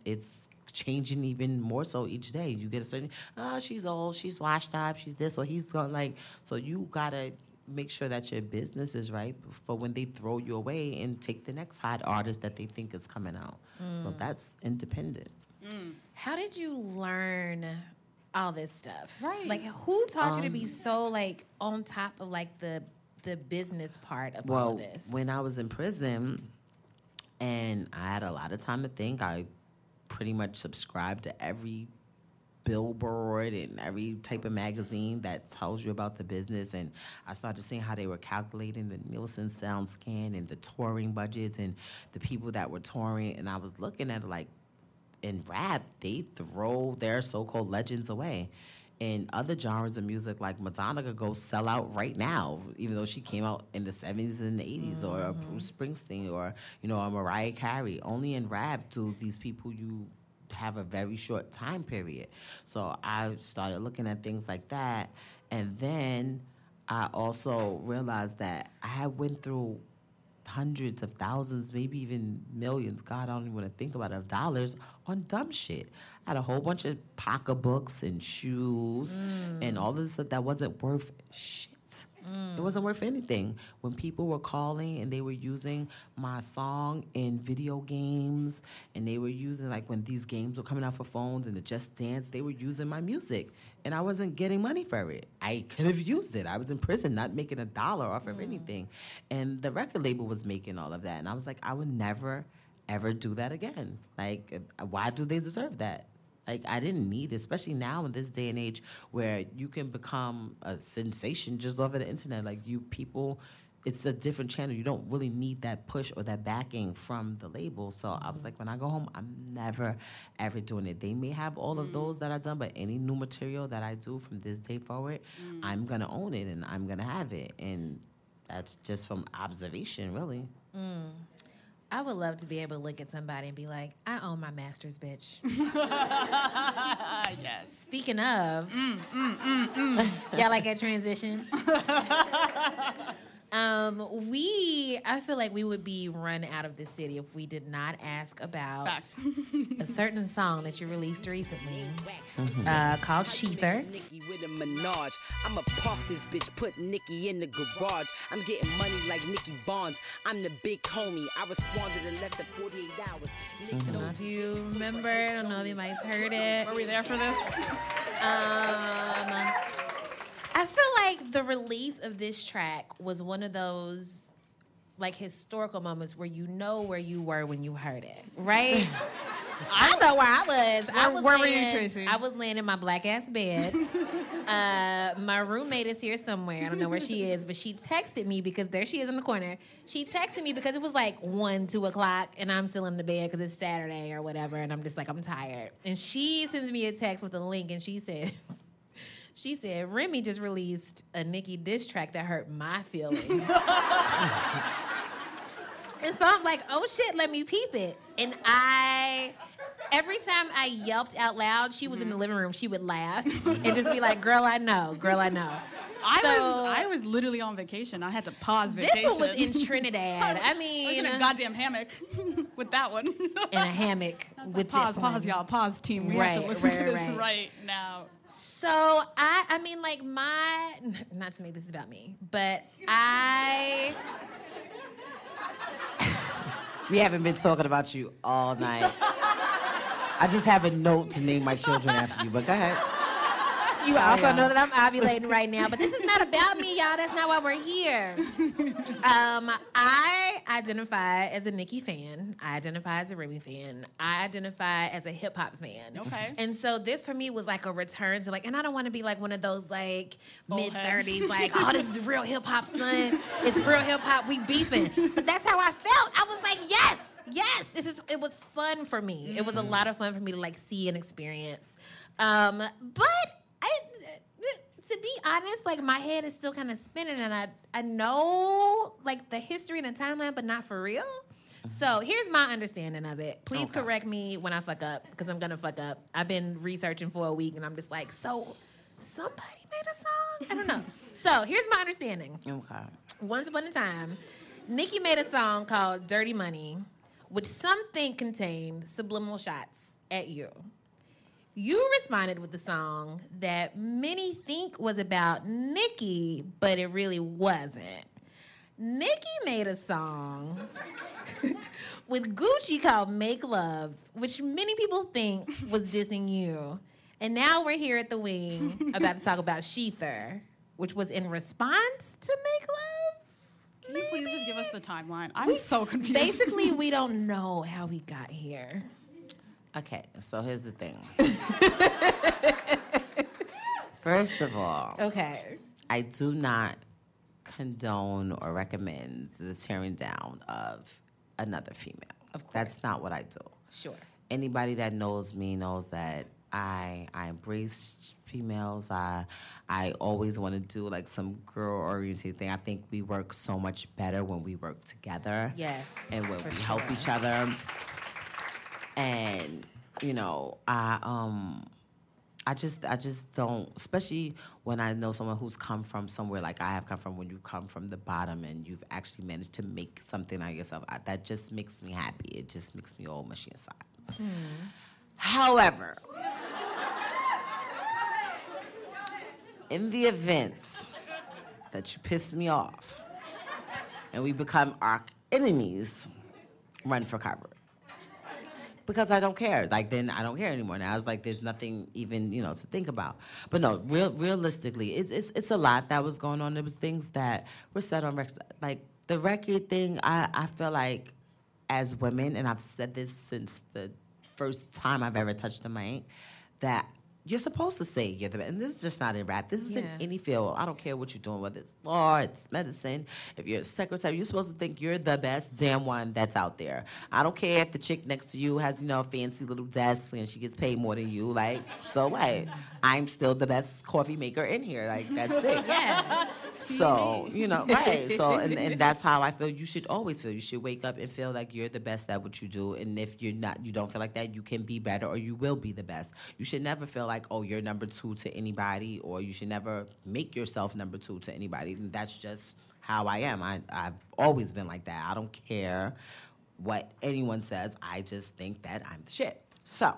it's changing even more so each day. You get a certain, oh, she's old, she's washed up, she's this, or he's going like, so you gotta make sure that your business is right for when they throw you away and take the next hot artist that they think is coming out. So mm. that's independent. Mm. How did you learn all this stuff? Right. Like, who taught you to be um, so like on top of like the the business part of all Well, of this? when I was in prison and I had a lot of time to think, I pretty much subscribe to every billboard and every type of magazine that tells you about the business. And I started seeing how they were calculating the Nielsen SoundScan and the touring budgets and the people that were touring. And I was looking at it like, in rap, they throw their so-called legends away. In other genres of music, like Madonna could go sell out right now, even though she came out in the 70s and the 80s, or a Bruce Springsteen, or you know, a Mariah Carey. Only in rap do these people you have a very short time period. So I started looking at things like that, and then I also realized that I had went through hundreds of thousands, maybe even millions, God, I don't even want to think about it, of dollars on dumb shit. I had a whole bunch of pocketbooks and shoes mm. and all this stuff that wasn't worth shit. It wasn't worth anything. When people were calling and they were using my song in video games, and they were using like when these games were coming out for phones and the Just Dance, they were using my music, and I wasn't getting money for it. I could have used it. I was in prison, not making a dollar off of mm. anything, and the record label was making all of that, and I was like, I would never, ever do that again. Like, why do they deserve that? Like I didn't need, it, especially now in this day and age where you can become a sensation just over the internet. Like you people, it's a different channel. You don't really need that push or that backing from the label. So I was mm-hmm. like, when I go home, I'm never ever doing it. They may have all of those mm. that I've done, but any new material that I do from this day forward, mm. I'm gonna own it and I'm gonna have it. And that's just from observation, really. Mm. I would love to be able to look at somebody and be like, I own my master's, bitch. yes. Speaking of, Mm, y'all like that transition? um, we, I feel like we would be run out of the city if we did not ask about a certain song that you released recently uh, called shETHER. Nicki with a Minaj. I'ma park this bitch, put Nicki in the garage. I'm getting money like Nicki Bonds. I'm the big homie. I responded in less than 48 hours. Nick I don't know if you remember, I don't know if anybody's heard it. Were we there for this? Um, I feel like the release of this track was one of those like historical moments where you know where you were when you heard it, right? I know where I was. I Where- was where were you, laying- Tracy? I was laying in my black ass bed. uh, my roommate is here somewhere. I don't know where she is, but she texted me because there she is in the corner. She texted me because it was like one, two o'clock, and I'm still in the bed because it's Saturday or whatever, and I'm just like I'm tired. And she sends me a text with a link, and she says. She said, Remy just released a Nicki diss track that hurt my feelings. And so I'm like, oh shit, let me peep it. And I, every time I yelped out loud, she was in the mm-hmm. living room, she would laugh and just be like, girl, I know, girl, I know. I So- was I was literally on vacation. I had to pause vacation. This one was in Trinidad. I I was mean, in a goddamn hammock with that one. in a hammock was like, with pause, this pause, one. y'all, pause, team. We have to listen to this right. right now. So I, I mean, like my, not to make this about me, but I, We haven't been talking about you all night. I just have a note to name my children after you, but go ahead. You also on. know that I'm ovulating right now, but this is not about me, y'all. That's not why we're here. Um, I identify as a Nicki fan. I identify as a Remy fan. I identify as a hip hop fan. Okay. And so this for me was like a return to like, and I don't want to be like one of those like mid thirties, like, oh, this is real hip hop, son. It's real hip hop. We beefing. But that's how I felt. I was like, yes, yes. This is. It was fun for me. It was a lot of fun for me to like see and experience. Um, but I, to be honest, like my head is still kind of spinning, and I I know like the history and the timeline, but not for real. Mm-hmm. So here's my understanding of it. Please Okay. correct me when I fuck up because I'm gonna fuck up. I've been researching for a week, and I'm just like, so somebody made a song. I don't know. so here's my understanding. Okay. Once upon a time, Nicki made a song called Dirty Money, which some think contained subliminal shots at you. You responded with the song that many think was about Nicki, but it really wasn't. Nicki made a song with Gucci called Make Love, which many people think was dissing you. And now we're here at the wing about to talk about shETHER, which was in response to Make Love. Can you please just give us the timeline? I'm We- so confused. Basically, we don't know how we got here. Okay, so here's the thing. First of all, Okay. I do not condone or recommend the tearing down of another female. Of course. That's not what I do. Sure. Anybody that knows me knows that I I embrace females. I I always want to do like some girl oriented thing. I think we work so much better when we work together. Yes, And when we help each other. And you know, I um I just I just don't especially when I know someone who's come from somewhere like I have come from when you come from the bottom and you've actually managed to make something out of yourself. I, that just makes me happy. It just makes me all mushy inside. However, in the event that you piss me off and we become arch enemies, run for cover. Because I don't care. Like then I don't care anymore. Now it's like there's nothing even you know to think about. But no, real realistically, it's it's it's a lot that was going on. There was things that were said on record. Like the record thing, I I feel like as women, and I've said this since the first time I've ever touched a mic, that you're supposed to say you're the best. And this is just not in rap. This is in any field. I don't care what you're doing, whether it's law, it's medicine. If you're a secretary, you're supposed to think you're the best damn one that's out there. I don't care if the chick next to you has, you know, a fancy little desk and she gets paid more than you. Like, so what? I'm still the best coffee maker in here. Like, that's it. Yeah. So, you know, right. So, and, and that's how I feel you should always feel. You should wake up and feel like you're the best at what you do. And if you're not, you don't feel like that, you can be better or you will be the best. You should never feel like, oh, you're number two to anybody or you should never make yourself number two to anybody. And that's just how I am. I, I've always been like that. I don't care what anyone says. I just think that I'm the shit. So,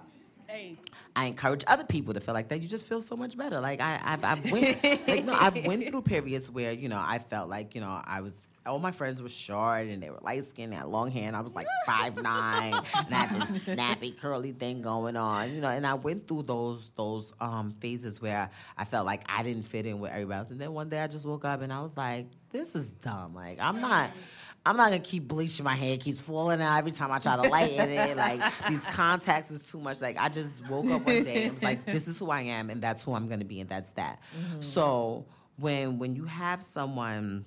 Hey. I encourage other people to feel like that. You just feel so much better. Like I, I've, I've went, like no, I've went through periods where you know I felt like you know I was. All my friends were short and they were light skinned, had long hair, and I was like five nine, and I had this snappy curly thing going on, you know. And I went through those those um, phases where I felt like I didn't fit in with everybody else. And then one day I just woke up and I was like, "This is dumb. Like I'm not, I'm not gonna keep bleaching my hair. It keeps falling out every time I try to lighten it. Like these contacts is too much. Like I just woke up one day and was like, this is who I am, and that's who I'm gonna be, and that's that. So when when you have someone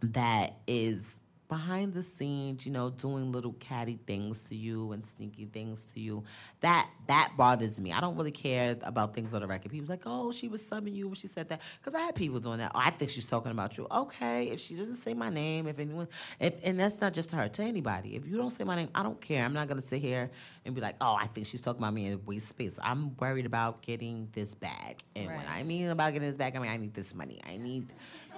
that is behind the scenes, you know, doing little catty things to you and sneaky things to you. That that bothers me. I don't really care about things on the record. People's like, oh, she was subbing you when she said that. Because I had people doing that. Oh, I think she's talking about you. Okay, if she doesn't say my name, if anyone, if and that's not just to her, to anybody. If you don't say my name, I don't care. I'm not gonna sit here and be like, oh, I think she's talking about me and waste space. I'm worried about getting this bag. And when I mean about getting this bag, I mean I need this money. I need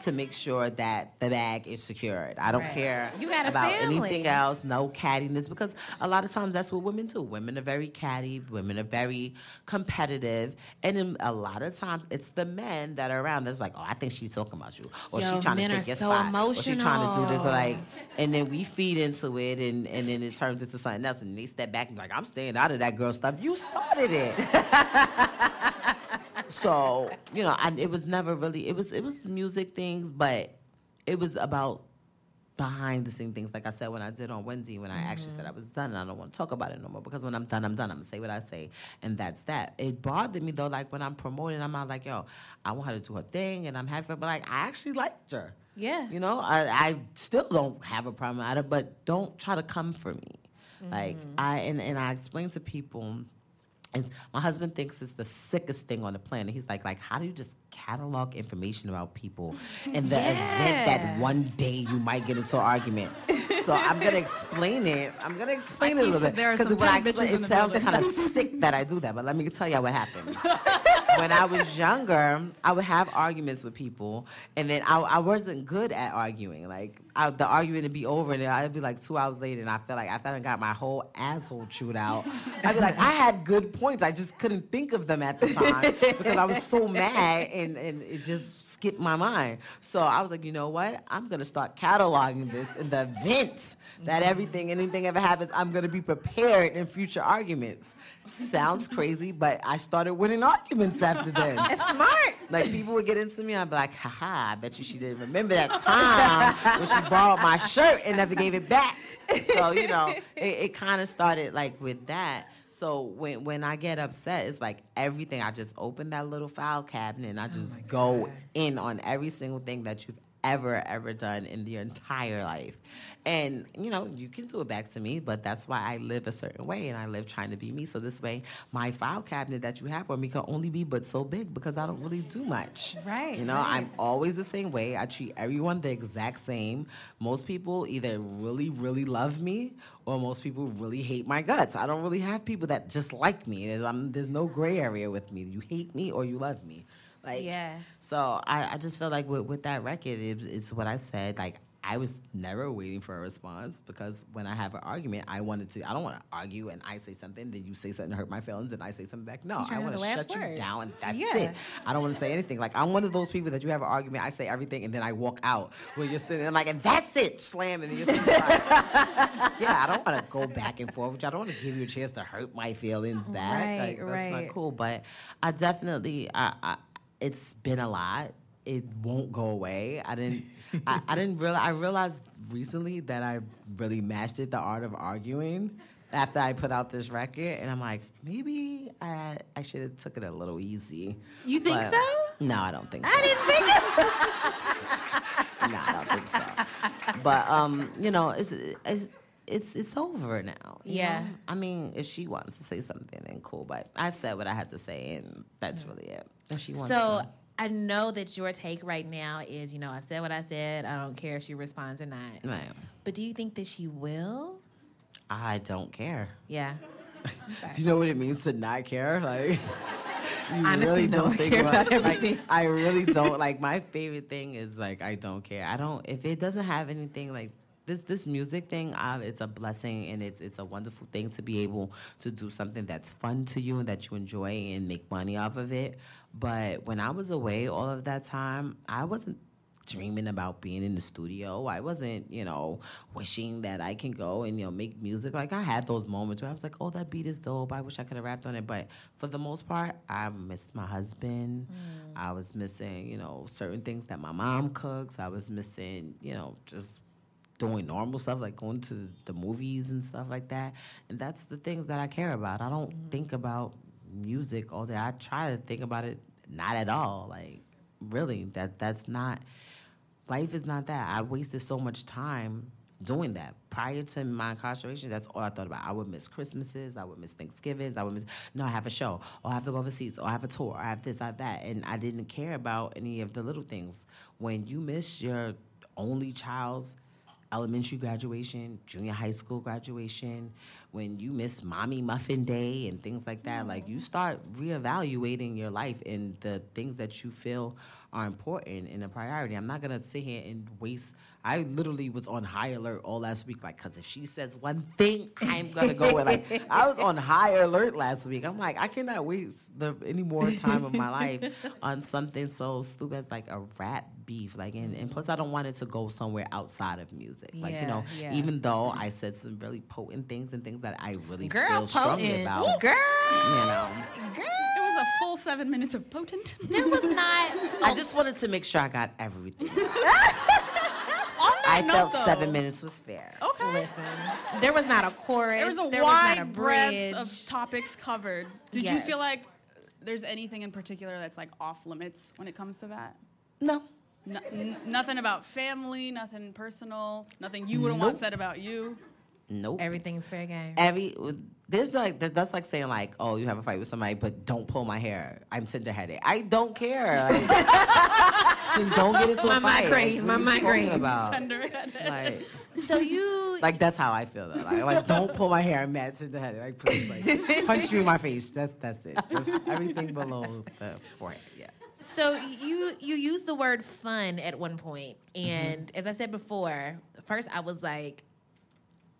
to make sure that the bag is secured. I don't Right. care You got about family. anything else, no cattiness, because a lot of times that's what women do. Women are very catty, women are very competitive, and then a lot of times it's the men that are around that's like, oh, I think she's talking about you, or Yo, she trying to take your so spot, or she trying to do this, like, and then we feed into it, and, and then it turns into something else, and they step back and be like, I'm staying out of that girl stuff. You started it. so you know, I, it was never really. It was it was music things, but it was about behind the scene things. Like I said when I did on Wednesday, when I actually said mm-hmm. I was done, and I don't want to talk about it no more because when I'm done, I'm done. I'm gonna say what I say, and that's that. It bothered me though, like when I'm promoting, I'm not like, yo, I want her to do her thing, and I'm happy, but like I actually liked her. Yeah. You know, I, I still don't have a problem at it, but don't try to come for me. Like mm-hmm. I and, and I explain to people it's, my husband thinks it's the sickest thing on the planet. He's like, like, how do you just catalog information about people in the event that one day you might get into an argument? so I'm gonna explain it. I'm gonna explain it a little bit because when I explain, it sounds kind of sick that I do that. But let me tell you what happened. when I was younger, I would have arguments with people, and then I, I wasn't good at arguing. Like I, the argument would be over, and then I'd be like two hours later, and I felt like after I got my whole asshole chewed out, I'd be like, I had good points, I just couldn't think of them at the time because I was so mad, and and it just skipped my mind. So I was like, you know what? I'm gonna start cataloging this in the event that everything, anything ever happens, I'm gonna be prepared in future arguments. Sounds crazy, but I started winning arguments after then. It's smart. Like people would get into me, I'd be like, haha, I bet you she didn't remember that time when she borrowed my shirt and never gave it back. So, you know, it, it kind of started like with that. So when when I get upset, it's like everything. I just open that little file cabinet and I oh just go in on every single thing that you've ever ever done in your entire life. And you know, you can do it back to me, but that's why I live a certain way and I live trying to be me. So this way, my file cabinet that you have for me can only be but so big because I don't really do much. Right, You know, right. I'm always the same way. I treat everyone the exact same. Most people either really, really love me or most people really hate my guts. I don't really have people that just like me. There's, I'm, there's no gray area with me. You hate me or you love me. Like, Yeah. So I, I just feel like with, with that record, it's, it's what I said. Like, I was never waiting for a response because when I have an argument, I wanted to. I don't want to argue and I say something, then you say something to hurt my feelings, and I say something back. No, I want to shut you down. And that's Yeah. it. I don't want to say anything. Like I'm one of those people that you have an argument, I say everything, and then I walk out where you're sitting there like, and that's it, slam, and then you're sitting like, yeah, I don't want to go back and forth with you. I don't want to give you a chance to hurt my feelings back. Right, like, that's right. not cool. But I definitely, I, I, it's been a lot. It won't go away. I didn't. I, I didn't realize. I realized recently that I really mastered the art of arguing after I put out this record, and I'm like, maybe I I should have took it a little easy. You think But- so? No, I don't think so. I didn't think it. no, I don't think so. But um, you know, it's it's it's it's over now. Yeah. know? I mean, if she wants to say something, then cool. But I've said what I had to say, and that's really it. If she wants So to. I know that your take right now is, you know, I said what I said. I don't care if she responds or not. Right. But do you think that she will? I don't care. Yeah. Do you know what it means to not care? Like, you Honestly, really no, don't think care about, about like, everything. I really don't. Like, my favorite thing is like I don't care. I don't. If it doesn't have anything like this, this music thing, uh, it's a blessing and it's it's a wonderful thing to be able to do something that's fun to you and that you enjoy and make money off of it. But when I was away all of that time, I wasn't dreaming about being in the studio. I wasn't, you know, wishing that I can go and you know make music. Like I had those moments where I was like, "Oh, that beat is dope. I wish I could have rapped on it." But for the most part, I missed my husband. Mm. I was missing, you know, certain things that my mom cooks. I was missing, you know, just doing normal stuff like going to the movies and stuff like that. And that's the things that I care about. I don't mm. think about music all day. I try to think about it not at all. Like really, that that's not life is not that. I wasted so much time doing that. Prior to my incarceration, that's all I thought about. I would miss Christmases, I would miss Thanksgivings, I would miss no, I have a show, or I have to go overseas, or I have a tour, I have this, I have that. And I didn't care about any of the little things. When you miss your only child's elementary graduation, junior high school graduation, when you miss mommy muffin day and things like that, like you mm-hmm. start reevaluating your life and the things that you feel are important and a priority. I'm not gonna sit here and waste. I literally was on high alert all last week, like, cause if she says one thing, I'm gonna go with. Like, I was on high alert last week. I'm like, I cannot waste the any more time of my life on something so stupid as like a rap beef. Like, and, and plus, mm-hmm. I don't want it to go somewhere outside of music. Like, you know, yeah. even though I said some really potent things and things that I really Girl, feel strongly potent. about, Girl, you know. girl. It was a full seven minutes of potent. There was not. I just wanted to make sure I got everything. I felt though, seven minutes was fair. Okay. Listen, there was not a chorus. There was a there was not a wide breadth of topics covered. Did you feel like there's anything in particular that's like off limits when it comes to that? No. No, n- nothing about family, nothing personal, nothing you wouldn't want Nope. said about you. Nope. Everything's fair game. Every there's like that- that's like saying like oh you have a fight with somebody but don't pull my hair I'm tender headed I don't care like, then don't get into My a fight migraine, Like, my what are you talking migraine. about Tender-headed. like So you, like that's how I feel though like, like don't pull my hair I'm mad tender headed like please like punch me in my face that's that's it just everything below the forehead yeah so you you used the word fun at one point, Mm-hmm. and as I said before, first I was like,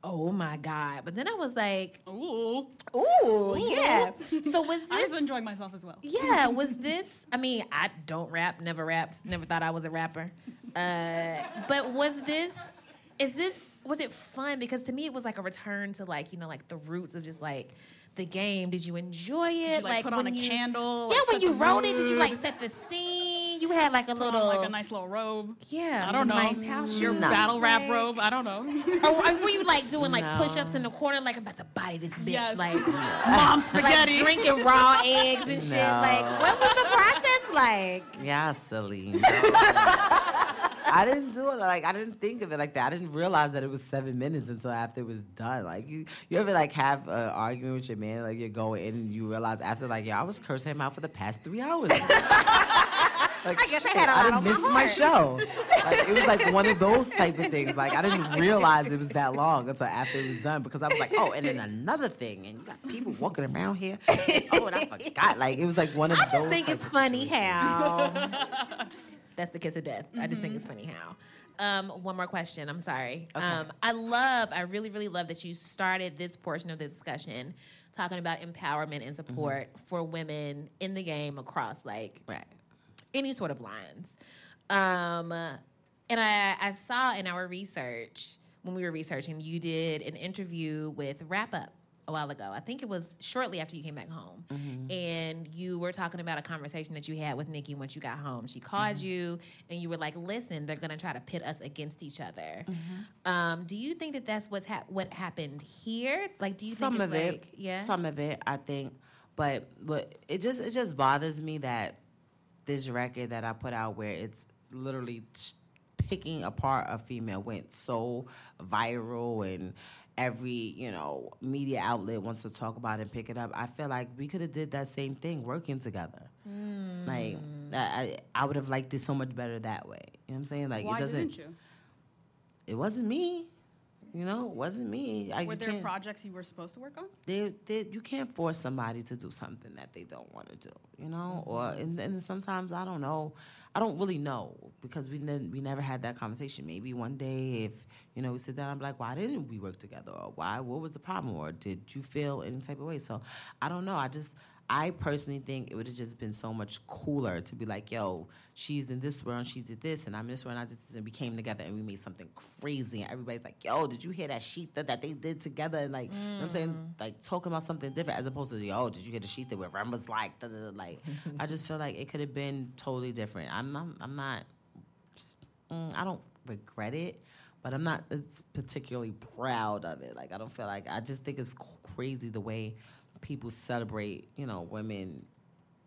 "Oh my god," but then I was like, Ooh. "Ooh, yeah." So was this? I was enjoying myself as well. yeah, was this? I mean, I don't rap, never rapped, never thought I was a rapper. Uh, but was this? Is this? Was it fun? Because to me, it was like a return to like you know like the roots of just like the game. Did you enjoy it? Did you, like, put on a you- candle, Yeah, like, when you the wrote it, did you like set the scene? You had like a Put little on, like a nice little robe. yeah. I don't know. Nice house Your shoes, battle rap robe. I don't know. Or, or were you like doing like No. push-ups in the corner, like I'm about to body this bitch, Yes. like Mom like spaghetti. drinking raw eggs and shit. Like, what was the process like? Yeah, silly. I didn't do it like I didn't think of it like that. I didn't realize that it was seven minutes until after it was done. Like you, you ever like have an argument with your man, like you're going in and you realize after like, yeah, I was cursing him out for the past three hours. like, I guess I had a lot done on my missed my show. Like, it was like one of those type of things. Like I didn't realize it was that long until after it was done because I was like, oh, and then another thing, and you got people walking around here. Oh, and I forgot. Like it was like one of I those. I just think it's funny how. That's the kiss of death. I just think it's Mm-hmm. funny how. Um, one more question. I'm sorry. Okay. Um, I love, I really, really love that you started this portion of the discussion talking about empowerment and support for women in the game across like Right. any sort of lines. Um, and I, I saw in our research when we were researching, you did an interview with Rap-Up a while ago. I think it was shortly after you came back home, mm-hmm. and you were talking about a conversation that you had with Nicki once you got home. She called mm-hmm. you, and you were like, "Listen, they're gonna try to pit us against each other." Mm-hmm. Um, do you think that that's what's hap- what happened here? Like, do you some think of it's it like, yeah, some of it i think but but it just it just bothers me that this record that i put out where it's literally picking apart a female went so viral and every you know media outlet wants to talk about it and pick it up. I feel like we could have did that same thing working together. Hmm. Like I, I I would have liked it so much better that way. You know what i'm saying? Like Why it doesn't didn't you? it wasn't me you know it wasn't me I, Were there can't- projects you were supposed to work on? they, they, you can't force somebody to do something that they don't want to do, you know. Mm-hmm. Or and, and sometimes I don't know, I don't really know because we ne- we never had that conversation. Maybe one day if you know we sit down, I'm like, why didn't we work together? Or why? What was the problem? Or did you feel any type of way? So I don't know. I just I personally think it would have just been so much cooler to be like, yo, she's in this world and she did this, and I'm in this world and I did this, and we came together and we made something crazy. And everybody's like, yo, did you hear that sheet that, they did together? And like, you know what I'm saying? Like, talking about something different as opposed to, yo, did you hear the sheet that where Rem was like, da, da, da, like, I just feel like it could have been totally different. I'm not, I'm not, mm, I don't regret it. But I'm not as particularly proud of it. Like I don't feel like I just think it's crazy the way people celebrate, you know, women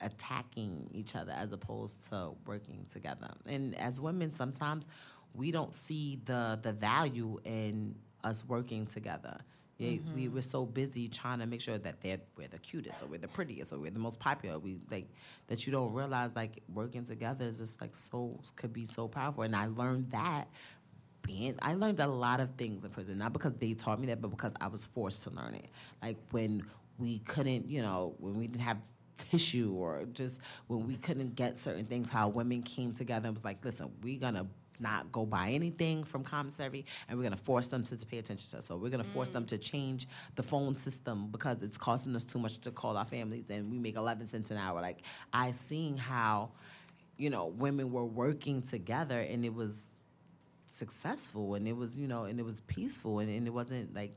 attacking each other as opposed to working together. And as women, sometimes we don't see the the value in us working together. Yeah, we Mm-hmm. we're so busy trying to make sure that they're we're the cutest or we're the prettiest or we're the most popular. We like that you don't realize like working together is just like so could be so powerful. And I learned that being I learned a lot of things in prison, not because they taught me that, but because I was forced to learn it. Like when we couldn't, you know, when we didn't have tissue or just when we couldn't get certain things, how women came together and was like, listen, we're gonna not go buy anything from commissary and we're gonna force them to, to pay attention to us. So we're gonna force them to change the phone system because it's costing us too much to call our families and we make 11 cents an hour. Like I seen how, you know, women were working together and it was successful and it was you know and it was peaceful and, and it wasn't like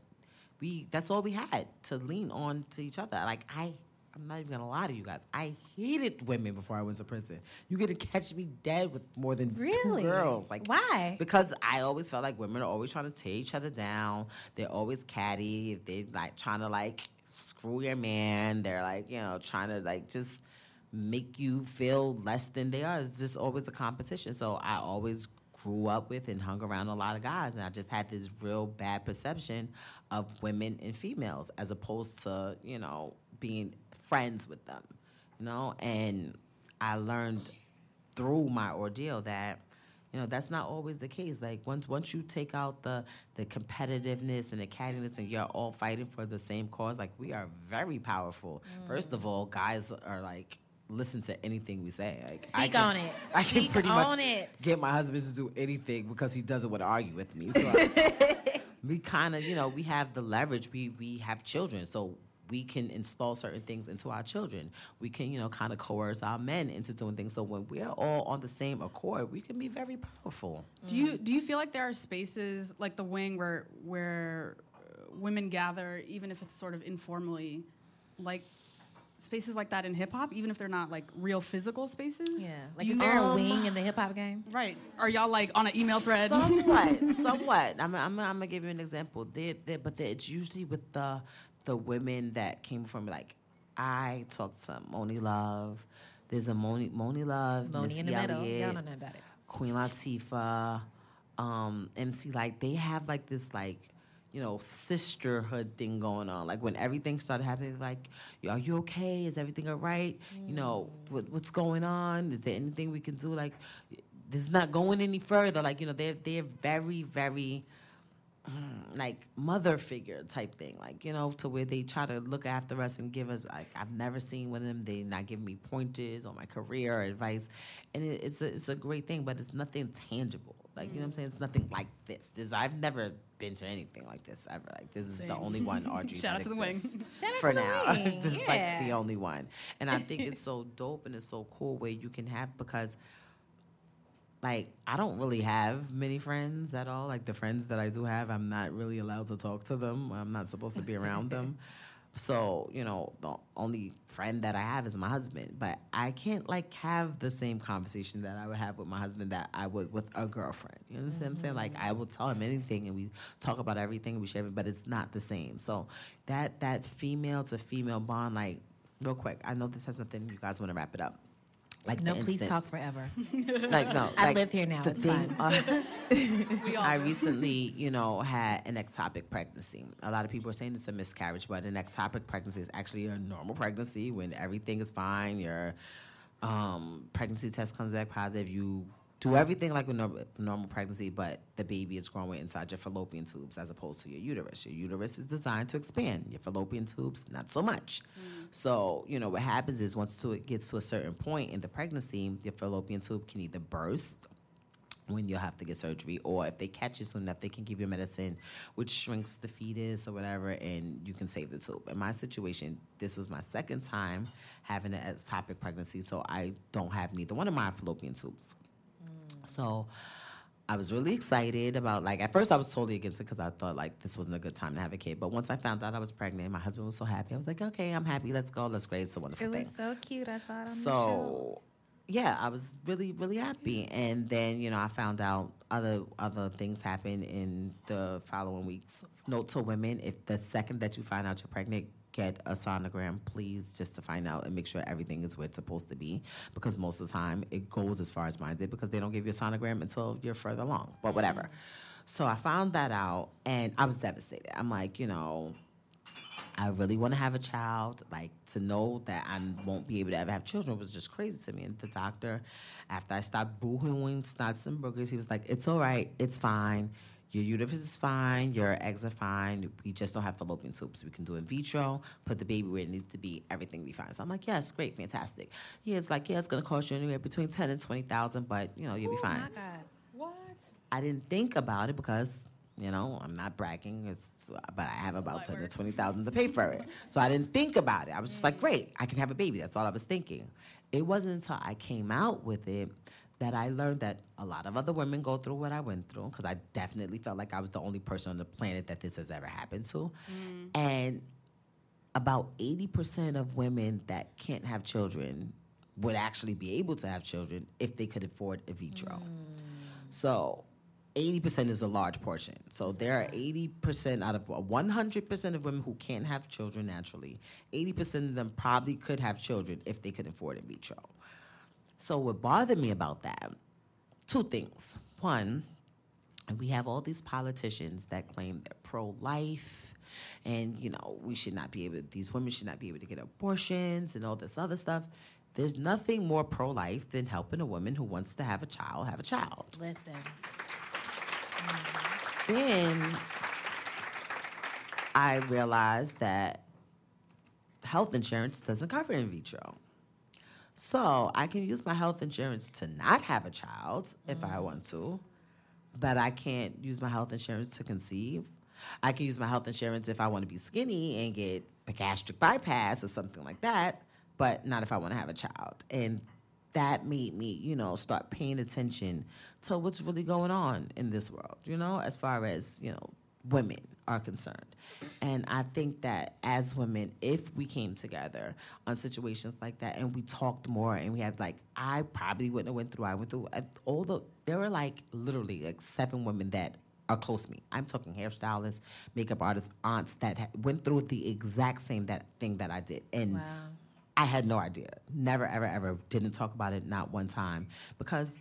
we that's all we had to lean on to each other like i i'm not even gonna lie to you guys i hated women before i went to prison you get to catch me dead with more than Really? two girls like Why? because i always felt like women are always trying to tear each other down they're always catty if they like trying to like screw your man they're like you know trying to like just make you feel less than they are. It's just always a competition. So I always grew up with and hung around a lot of guys, and I just had this real bad perception of women and females as opposed to you know being friends with them, you know. And I learned through my ordeal that you know that's not always the case like once once you take out the the competitiveness and the cattiness and you're all fighting for the same cause like we are very powerful mm. first of all guys are like listen to anything we say like I Speak can- on it. i can Speak pretty much it. get my husband to do anything because he doesn't want to argue with me so I- we kind of you know we have the leverage we we have children so we can install certain things into our children. We can you know kind of coerce our men into doing things so when we're all on the same accord we can be very powerful. Do you do you feel like there are spaces like the wing where where women gather, even if it's sort of informally, like spaces like that in hip hop, even if they're not like real physical spaces? Yeah. Like, is there a Um, wing in the hip hop game? Right. Are y'all like on an email thread? Somewhat, somewhat. I'm, I'm, I'm gonna give you an example. There, there, but there, it's usually with the the women that came from like I talked to Monie Love. There's a Monie Monie Love, Monie Missy in the middle. Y'all don't know about it. Queen Latifah, um, MC. Like they have like this like you know sisterhood thing going on. Like when everything started happening, like are you okay? Is everything all right? You know what, what's going on? Is there anything we can do? Like this is not going any further. Like you know they're they're very very mm, like mother figure type thing, like you know, to where they try to look after us and give us like I've never seen one of them. They not give me pointers on my career or advice, and it, it's a it's a great thing, but it's nothing tangible. Like you know what I'm mm. saying? It's nothing like this. This I've never been to anything like this ever. Like this is the only one Audrey Shout out to the wing. exists Shout out for to the now. wing. this is like the only one, and I think it's so dope and it's so cool where you can have because like I don't really have many friends at all. Like the friends that I do have, I'm not really allowed to talk to them. I'm not supposed to be around them. So, you know, the only friend that I have is my husband. But I can't like have the same conversation that I would have with my husband that I would with a girlfriend. You understand what I'm saying? Like I mm-hmm. will tell him anything and we talk about everything, we share it, but it's not the same. So that that female to female bond, like real quick, I know this has nothing, you guys want to wrap it up. Like No, please talk forever. like no, I like, live here now, it's thing, uh, We all I recently, you know, had an ectopic pregnancy. A lot of people are saying it's a miscarriage, but an ectopic pregnancy is actually a normal pregnancy when everything is fine. Your um, pregnancy test comes back positive. You do everything like a normal, normal pregnancy, but the baby is growing inside your fallopian tubes as opposed to your uterus. Your uterus is designed to expand. Your fallopian tubes, not so much. Mm. So, you know, what happens is once to, it gets to a certain point in the pregnancy, your fallopian tube can either burst when you'll have to get surgery, or if they catch it soon enough, they can give you medicine which shrinks the fetus or whatever, and you can save the tube. In my situation, this was my second time having an ectopic pregnancy, so I don't have neither one of my fallopian tubes. So I was really excited about like at first I was totally against it because I thought like this wasn't a good time to have a kid. But once I found out I was pregnant, my husband was so happy. I was like, okay, I'm happy. Let's go. Let's great. It's a wonderful It was thing. so cute. I saw it on the show. So yeah, I was really, really happy. And then, you know, I found out other other things happen in the following weeks. Note to women: if the second that you find out you're pregnant, get a sonogram, please, just to find out and make sure everything is where it's supposed to be. Because most of the time, it goes as far as mine did because they don't give you a sonogram until you're further along. But whatever. So I found that out, and I was devastated. I'm like, you know, I really want to have a child. Like to know that I won't be able to ever have children was just crazy to me. And the doctor, after I stopped boohooing snots and boogers, he was like, "It's all right. It's fine. Your uterus is fine. Your eggs are fine. We just don't have fallopian tubes. We can do in vitro. Put the baby where it needs to be. Everything will be fine." So I'm like, "Yes, great, fantastic." He is like, "Yeah, it's gonna cost you anywhere between ten and twenty thousand, but you know you'll be fine." My God. What? I didn't think about it because, you know, I'm not bragging, it's, but I have about ten to twenty thousand to pay for it. So I didn't think about it. I was just like, great, I can have a baby. That's all I was thinking. It wasn't until I came out with it that I learned that a lot of other women go through what I went through because I definitely felt like I was the only person on the planet that this has ever happened to. And about 80% of women that can't have children would actually be able to have children if they could afford a vitro. So 80% is a large portion. So there are 80% out of 100% of women who can't have children naturally. 80% of them probably could have children if they could afford in vitro. So what bothered me about that, two things. One, we have all these politicians that claim they're pro-life and you know we should not be able these women should not be able to get abortions and all this other stuff there's nothing more pro-life than helping a woman who wants to have a child have a child Listen. then I realized that health insurance doesn't cover in vitro. So I can use my health insurance to not have a child if I want to, but I can't use my health insurance to conceive. I can use my health insurance if I want to be skinny and get a gastric bypass or something like that, but not if I want to have a child. And that made me, you know, start paying attention to what's really going on in this world, you know, as far as, you know, women are concerned. And I think that as women, if we came together on situations like that and we talked more and we had like, I probably wouldn't have went through, I went through uh, I- all the, there were like literally like seven women that are close to me. I'm talking hairstylists, makeup artists, aunts that ha- went through the exact same that thing that I did. And Wow. I had no idea. Never, ever, ever didn't talk about it, not one time. Because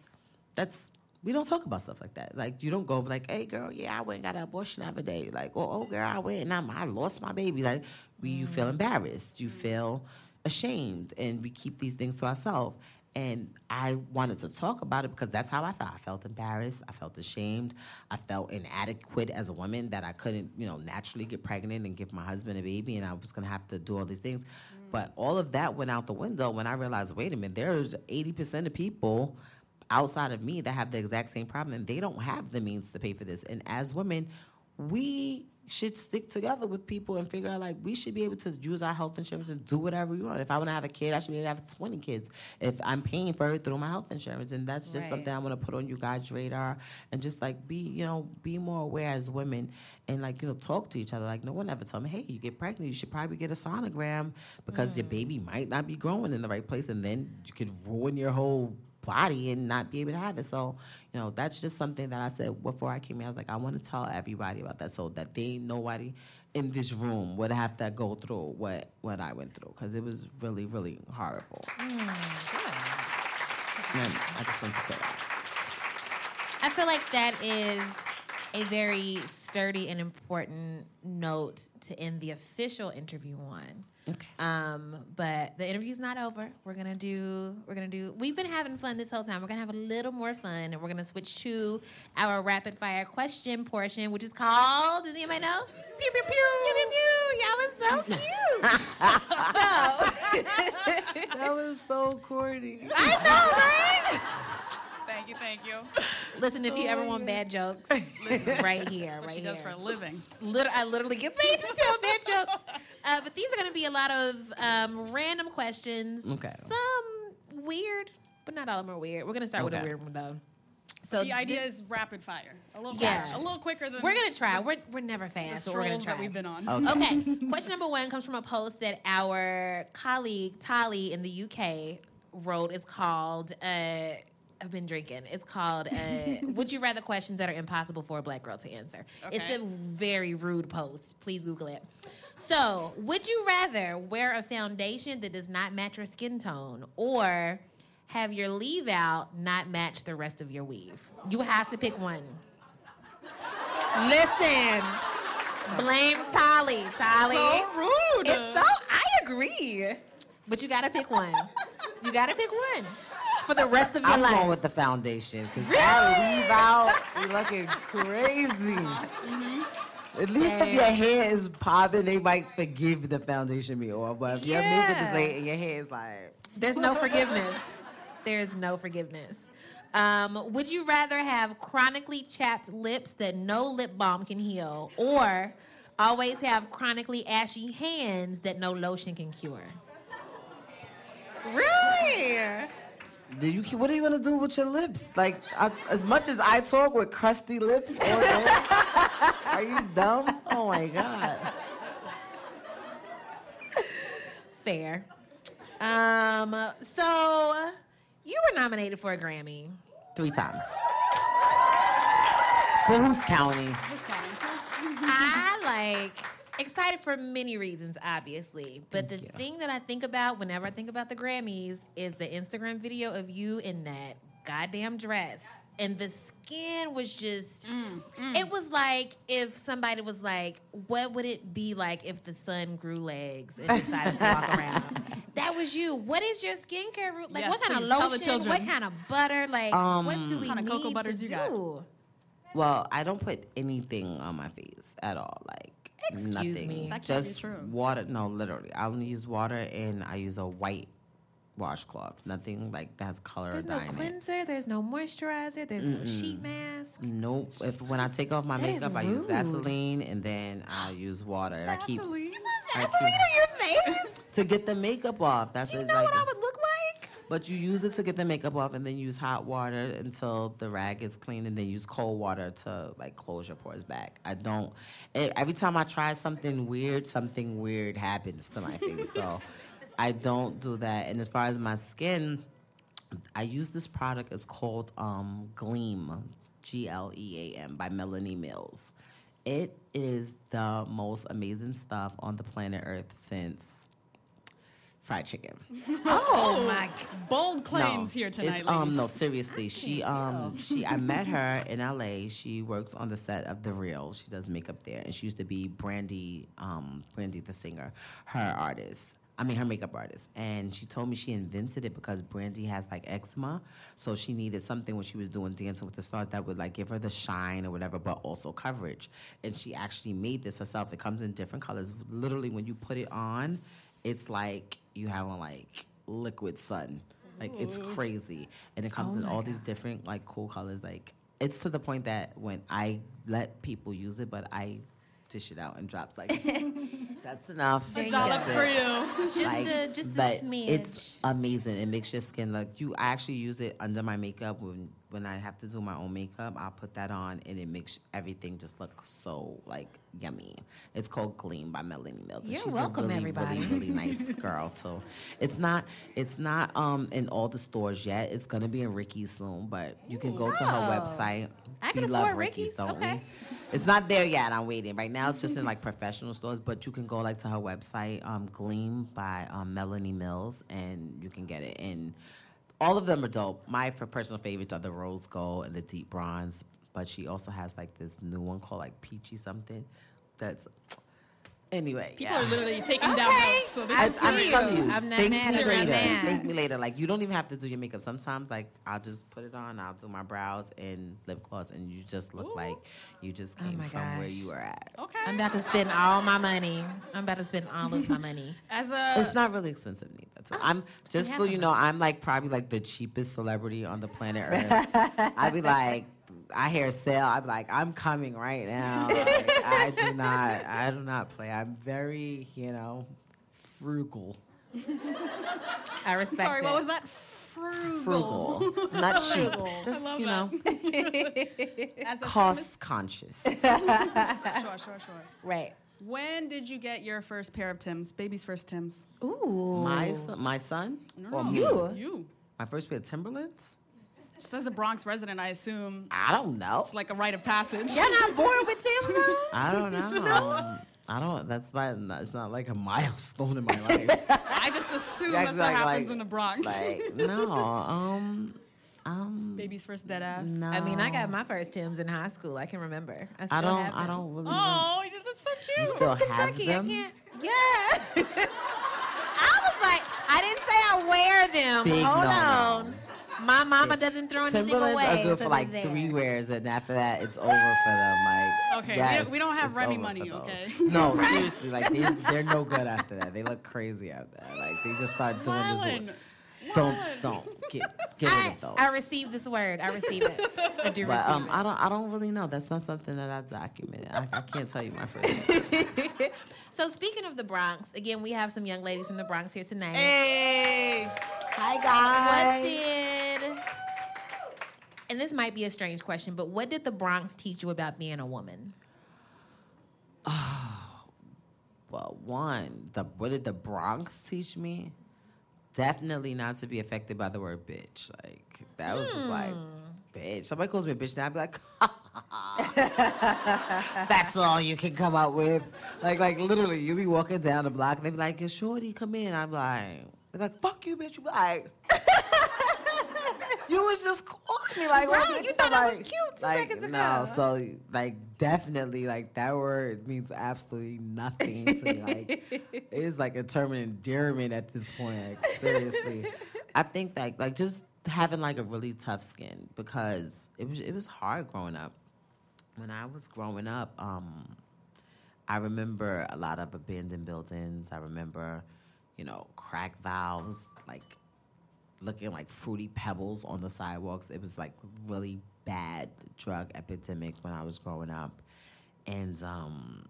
that's, we don't talk about stuff like that. Like, you don't go like, hey, girl, yeah, I went and got an abortion the other day. Like, oh, oh girl, I went and I'm, I lost my baby. Like, we, you feel mm. embarrassed. You feel ashamed. And we keep these things to ourselves. And I wanted to talk about it because that's how I felt. I felt embarrassed. I felt ashamed. I felt inadequate as a woman that I couldn't, you know, naturally get pregnant and give my husband a baby, and I was gonna have to do all these things. Mm. But all of that went out the window when I realized, wait a minute, there's 80% of people outside of me that have the exact same problem, and they don't have the means to pay for this. And as women, we should stick together with people and figure out like we should be able to use our health insurance and do whatever we want. If I want to have a kid, I should be able to have 20 kids if I'm paying for it through my health insurance. And that's just Right. something I want to put on you guys' radar and just like be, you know, be more aware as women and like, you know, talk to each other. Like no one ever told me, hey, you get pregnant, you should probably get a sonogram because your mm. baby might not be growing in the right place and then you could ruin your whole body and not be able to have it. So, you know, that's just something that I said before I came here. I was like, I want to tell everybody about that so that they nobody in this room would have to go through what what I went through because it was really really horrible. Hmm. And I just want to say that. I feel like that is a very sturdy and important note to end the official interview on. Okay. Um, but the interview's not over. We're gonna do. We're gonna do. We've been having fun this whole time. We're gonna have a little more fun, and we're gonna switch to our rapid fire question portion, which is called. Does anybody know? Pew pew pew pew pew. pew. Y'all was so cute. so That was so corny. I know, right? Thank you, thank you. Listen, if you ever want bad jokes, listen right here, That's what right she here. does for a living. Lit- I literally get paid to tell bad jokes. Uh, but these are going to be a lot of um, random questions. Okay. Some weird, but not all of them are weird. We're going to start with a weird one though. So the idea this- is rapid fire. A little Yeah. faster, a little quicker than we're going to try. We're, we're never the fast, but we're gonna try. that we've been on. Okay. Okay. Question number one comes from a post that our colleague Tali in the UK wrote is called. Uh, I've been drinking. It's called uh, "Would You Rather Questions That Are Impossible for a Black Girl to Answer." It's a very rude post. Please Google it. So, would you rather wear a foundation that does not match your skin tone, or have your leave out not match the rest of your weave? You have to pick one. Listen, blame Tolly. Tolly. So rude. It's so I agree. But you gotta pick one. You gotta pick one for the rest of your I'm life. going with the foundation because that leave out, you looking crazy. At least if your hair is popping, they might forgive the foundation me or but if your makeup is late and your hair is like There's no forgiveness. There's no forgiveness. Um, would you rather have chronically chapped lips that no lip balm can heal, or always have chronically ashy hands that no lotion can cure? Really? You what are you gonna do with your lips? Like I, as much as I talk with crusty lips, are you dumb? Oh my god. Fair. Um, so you were nominated for a Grammy. Three times. But who's counting? I like excited for many reasons, obviously. But the thing that I think about whenever I think about the Grammys is the Instagram video of you in that goddamn dress. And the skin was just, mm, mm. it was like if somebody was like, what would it be like if the sun grew legs and decided to walk around? That was you. What is your skincare routine? Like, Yes, what kind please, of tell the lotion? What kind of butter? Like, what um, do we What kind of cocoa need butters to you do? got? Well, I don't put anything on my face at all. Like Excuse nothing. me. That can't be Just true. water. No, literally. I only use water and I use a white washcloth. Nothing like that has color There's or no dye in it. cleanser. There's no moisturizer. There's no sheet mask. Nope. If when I take off my That is makeup, I use. Vaseline and then I use water. And I keep Vaseline? I Vaseline keep- on your face. to get the makeup off. That's Do you it, know like, what I would look like? But you use it to get the makeup off, and then use hot water until the rag is clean, and then use cold water to like close your pores back. I don't. Every time I try something weird, something weird happens to my face. So I don't do that. And as far as my skin, I use this product. It's called um, Gleam, G L E A M, by Melanie Mills. It is the most amazing stuff on the planet Earth since fried chicken. Oh my! Bold claims No, here tonight, It's, um, no, seriously. She um she I met her in LA. She works on the set of The Real. She does makeup there, and she used to be Brandy um Brandy the singer, her artist. I mean, her makeup artist, and she told me she invented it because Brandy has like eczema, so she needed something when she was doing Dancing with the Stars that would like give her the shine or whatever, but also coverage. And she actually made this herself. It comes in different colors. Literally, when you put it on, it's like you have on like liquid sun. Like it's crazy, and it comes in all these different like cool colors. Like it's to the point that when I let people use it, but I dish it out in drops. Like that's enough. a you dollop for you. Just Like, a just a but smidge. it's amazing. It makes your skin look. You I actually use it under my makeup when when I have to do my own makeup. I'll put that on, and it makes everything just look so like yummy. It's called Gleam by Melanie Mills. You're she's welcome, a really, everybody. really, really nice girl too. It's not it's not um in all the stores yet. It's gonna be in Ricky's soon, but you can go to her Oh. website. I we can love afford Ricky's, Ricky's, don't okay. we? It's not there yet. I'm waiting. Right now, it's just in like professional stores, but you can go like to her website, um, Gleam by um, Melanie Mills, and you can get it. And all of them are dope. My personal favorites are the rose gold and the deep bronze, but she also has like this new one called like peachy something. That's anyway. People yeah. are literally taking down Okay. notes. So this I is I'm telling you. I'm not thank mad me later. man. Thank me later. Like you don't even have to do your makeup. Sometimes like I'll just put it on. I'll do my brows and lip gloss, and you just look Ooh. like you just Oh came my from where you were at. okay. I'm about to spend all my money. I'm about to spend all of my money. As a It's not really expensive neither. Too. I'm oh, just so you know. know, I'm like probably like the cheapest celebrity on the planet Earth. I'd be like, I hear sale. I'm like, I'm coming right now. Like, I do not, I do not play. I'm very, you know, frugal. I respect sorry, it. what was that? Frugal. Frugal, not cheap. Just you know, As a cost conscious. Sure, sure, sure. Right. When did you get your first pair of Tims? Baby's first Tims. Ooh. my son, my son, No, or no, me? You. You. My first pair of Timberlands? Just as a Bronx resident, I assume I don't know. it's like a rite of passage. You're not born with Tim's on? I don't know. I don't. That's not. It's not like a milestone in my life. I just assume Yeah, that's it's what like- happens like- in the Bronx. like no. Um. Um. Baby's first dead ass. No. I mean, I got my first Tim's in high school. I can remember. I still I don't. have I them. don't really. know. Oh, that's so You cute. still have Kentucky, them? I can't. Yeah. I was like, I didn't say I wear them. Big Hold no-no. on. My mama doesn't throw anything Timberlands away. are good so for like they're three wears, and after that, it's over for them. Like, Okay, we yes, don't- we don't have it's Remy money, okay? No, seriously, like they, they're no good after that. They look crazy after that. Like they just start doing Rylan, this. Don't, what? don't get get rid of those. I received this word. I received it. I do But um, receive I don't, I don't really know. That's not something that I've documented. I, I can't tell you my first. name. it. so speaking of the Bronx, again, we have some young ladies from the Bronx here tonight. Hey. Hi What guys. did and this might be a strange question, but what did the Bronx teach you about being a woman? Oh, Well, one, the what did the Bronx teach me? Definitely not to be affected by the word bitch. Like that was just like hmm. bitch. Somebody calls me a bitch now, I'd be like, that's all you can come up with. Like, like literally, you be walking down the block, and they be like, "Yo, shorty, come in." I'm like, they're like, "Fuck you, bitch." You be like. You was just calling me like, Right, what you thought I was cute two like, seconds No, ago. so like definitely like that word means absolutely nothing to me. Like it is like a term of endearment at this point. Like seriously, I think that like just having like a really tough skin because it was it was hard growing up. When I was growing up, um, I remember a lot of abandoned buildings. I remember, you know, crack valves, like looking like fruity pebbles on the sidewalks. It was like really bad drug epidemic when I was growing up. And um,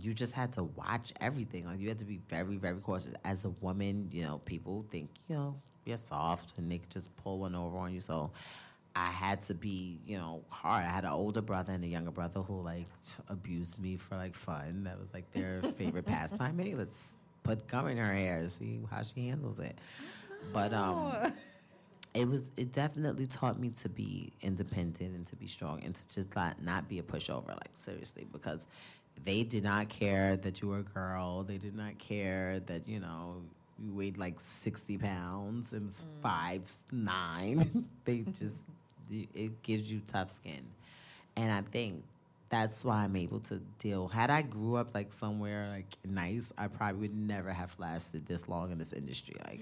you just had to watch everything. Like you had to be very, very cautious. As a woman, you know, people think, you know, you're soft and they could just pull one over on you. So I had to be, you know, hard. I had an older brother and a younger brother who like t- abused me for like fun. That was like their favorite pastime. Hey, let's put gum in her hair, see how she handles it. But um it was it definitely taught me to be independent and to be strong and to just not not be a pushover like seriously because they did not care that you were a girl they did not care that you know you weighed like 60 pounds and was five nine they just it- gives you tough skin and i think that's why I'm able to deal. Had I grew up like somewhere like nice, I probably would never have lasted this long in this industry. Like,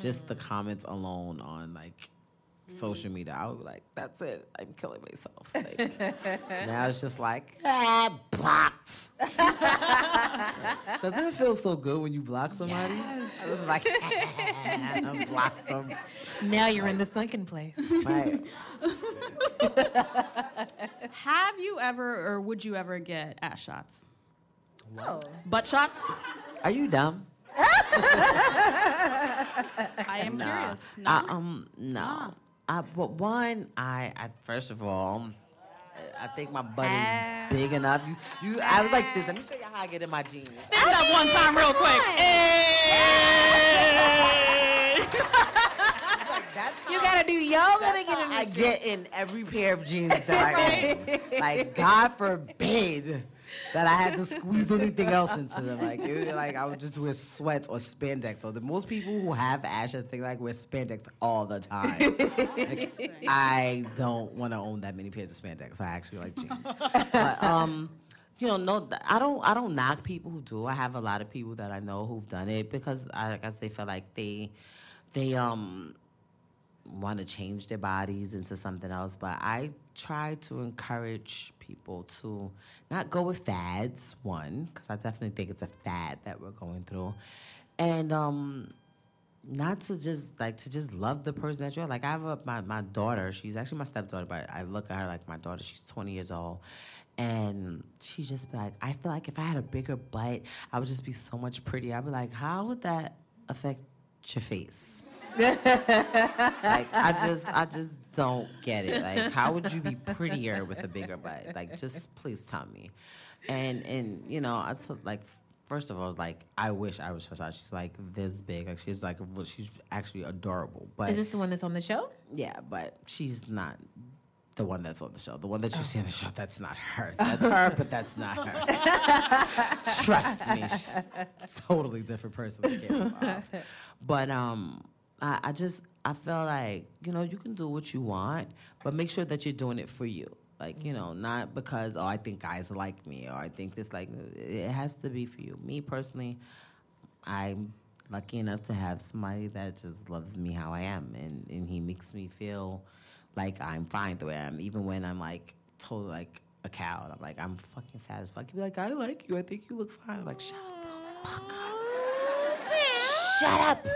just the mm. comments alone on like social media, I would be like, "That's it, I'm killing myself." Like, now it's just like, ah, blocked. Doesn't it feel so good when you block somebody? Yes. I was like, I blocked them. Now you're in the sunken place. Right. Have you ever or would you ever get ass shots? Oh. Butt shots? Are you dumb? I am Nah. curious. No? I, um, no. Nah. I, but one, I, I first of all, I think my butt is big enough. You, you, I was like this. Let me show you how I get in my jeans. Stand up one time real quick. Hey! You gotta do yoga to get in I this get in every pair of jeans that I own. Like God forbid that I had to squeeze anything else into them. Like it would, like I would just wear sweats or spandex. So the most people who have ashes think like wear spandex all the time. Like, I don't want to own that many pairs of spandex. I actually like jeans. But um you know, no, I don't. I don't knock people who do. I have a lot of people that I know who've done it because I guess they feel like they, they um, want to change their bodies into something else. But I try to encourage people to not go with fads. One, because I definitely think it's a fad that we're going through, and um, not to just like to just love the person that you're like I have a, my, my daughter she's actually my stepdaughter but I look at her like my daughter she's 20 years old and she just be like I feel like if I had a bigger butt I would just be so much prettier I'd be like how would that affect your face like I just I just don't get it like how would you be prettier with a bigger butt like just please tell me and and you know I told like first of all, like I wish I was her size. She's like this big. Like she's like well, she's actually adorable. But Is this the one that's on the show? yeah, but she's not the one that's on the show. The one that you see on the show, that's not her. That's her, but that's not her. Trust me, she's a totally different person when the camera's off. But um, I, I just I feel like you know you can do what you want, but make sure that you're doing it for you. Like you know, mm-hmm. not because oh I think guys like me or I think this like it has to be for you. Me personally, I'm lucky enough to have somebody that just loves me how I am, and, and he makes me feel like I'm fine the way I am, even when I'm like totally like a cow. And I'm like, I'm fucking fat as fuck. He'd be like, I like you. I think you look fine. I'm like, shut up. Shut up.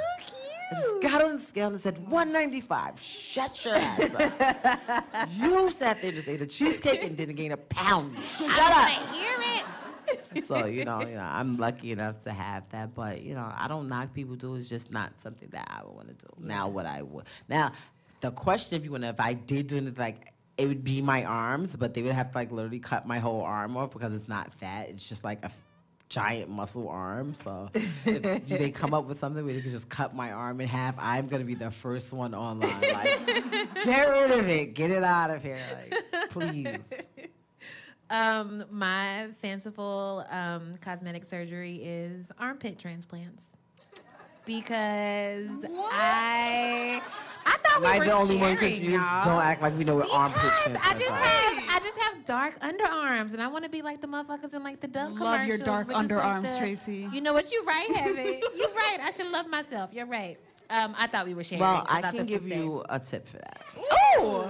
I just got on the scale and said 195. Shut your ass up. you sat there just ate a cheesecake and didn't gain a pound. Shut up hear it. so you know, you know, I'm lucky enough to have that. But you know, I don't knock people do. It's just not something that I would want to do. Now, what I would now, the question, if you want to, if I did do it, like it would be my arms, but they would have to like literally cut my whole arm off because it's not fat. It's just like a f- giant muscle arm. So if they come up with something where they can just cut my arm in half, I'm gonna be the first one online. Like, get rid of it, get it out of here, like, please. Um, my fanciful um, cosmetic surgery is armpit transplants because I I thought we Am I were the only one sharing, confused? y'all. Don't act like we know what armpit Because I just are. have I just have dark underarms and I want to be like the motherfuckers in like the Dove Love your dark with just, like, underarms, the- Tracy. You know what? You're right, Heaven. You're right. I should love myself. You're right. Um, I thought we were sharing. Well, I thought can give you a tip for that. Ooh,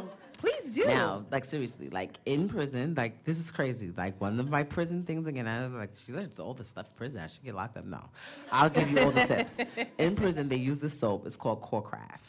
please do. Now, like seriously, like in prison, like this is crazy. Like one of my prison things again, I like she learns all this stuff in prison. I should get locked up. No, I'll give you all the tips. In prison, they use this soap. It's called Corcraft.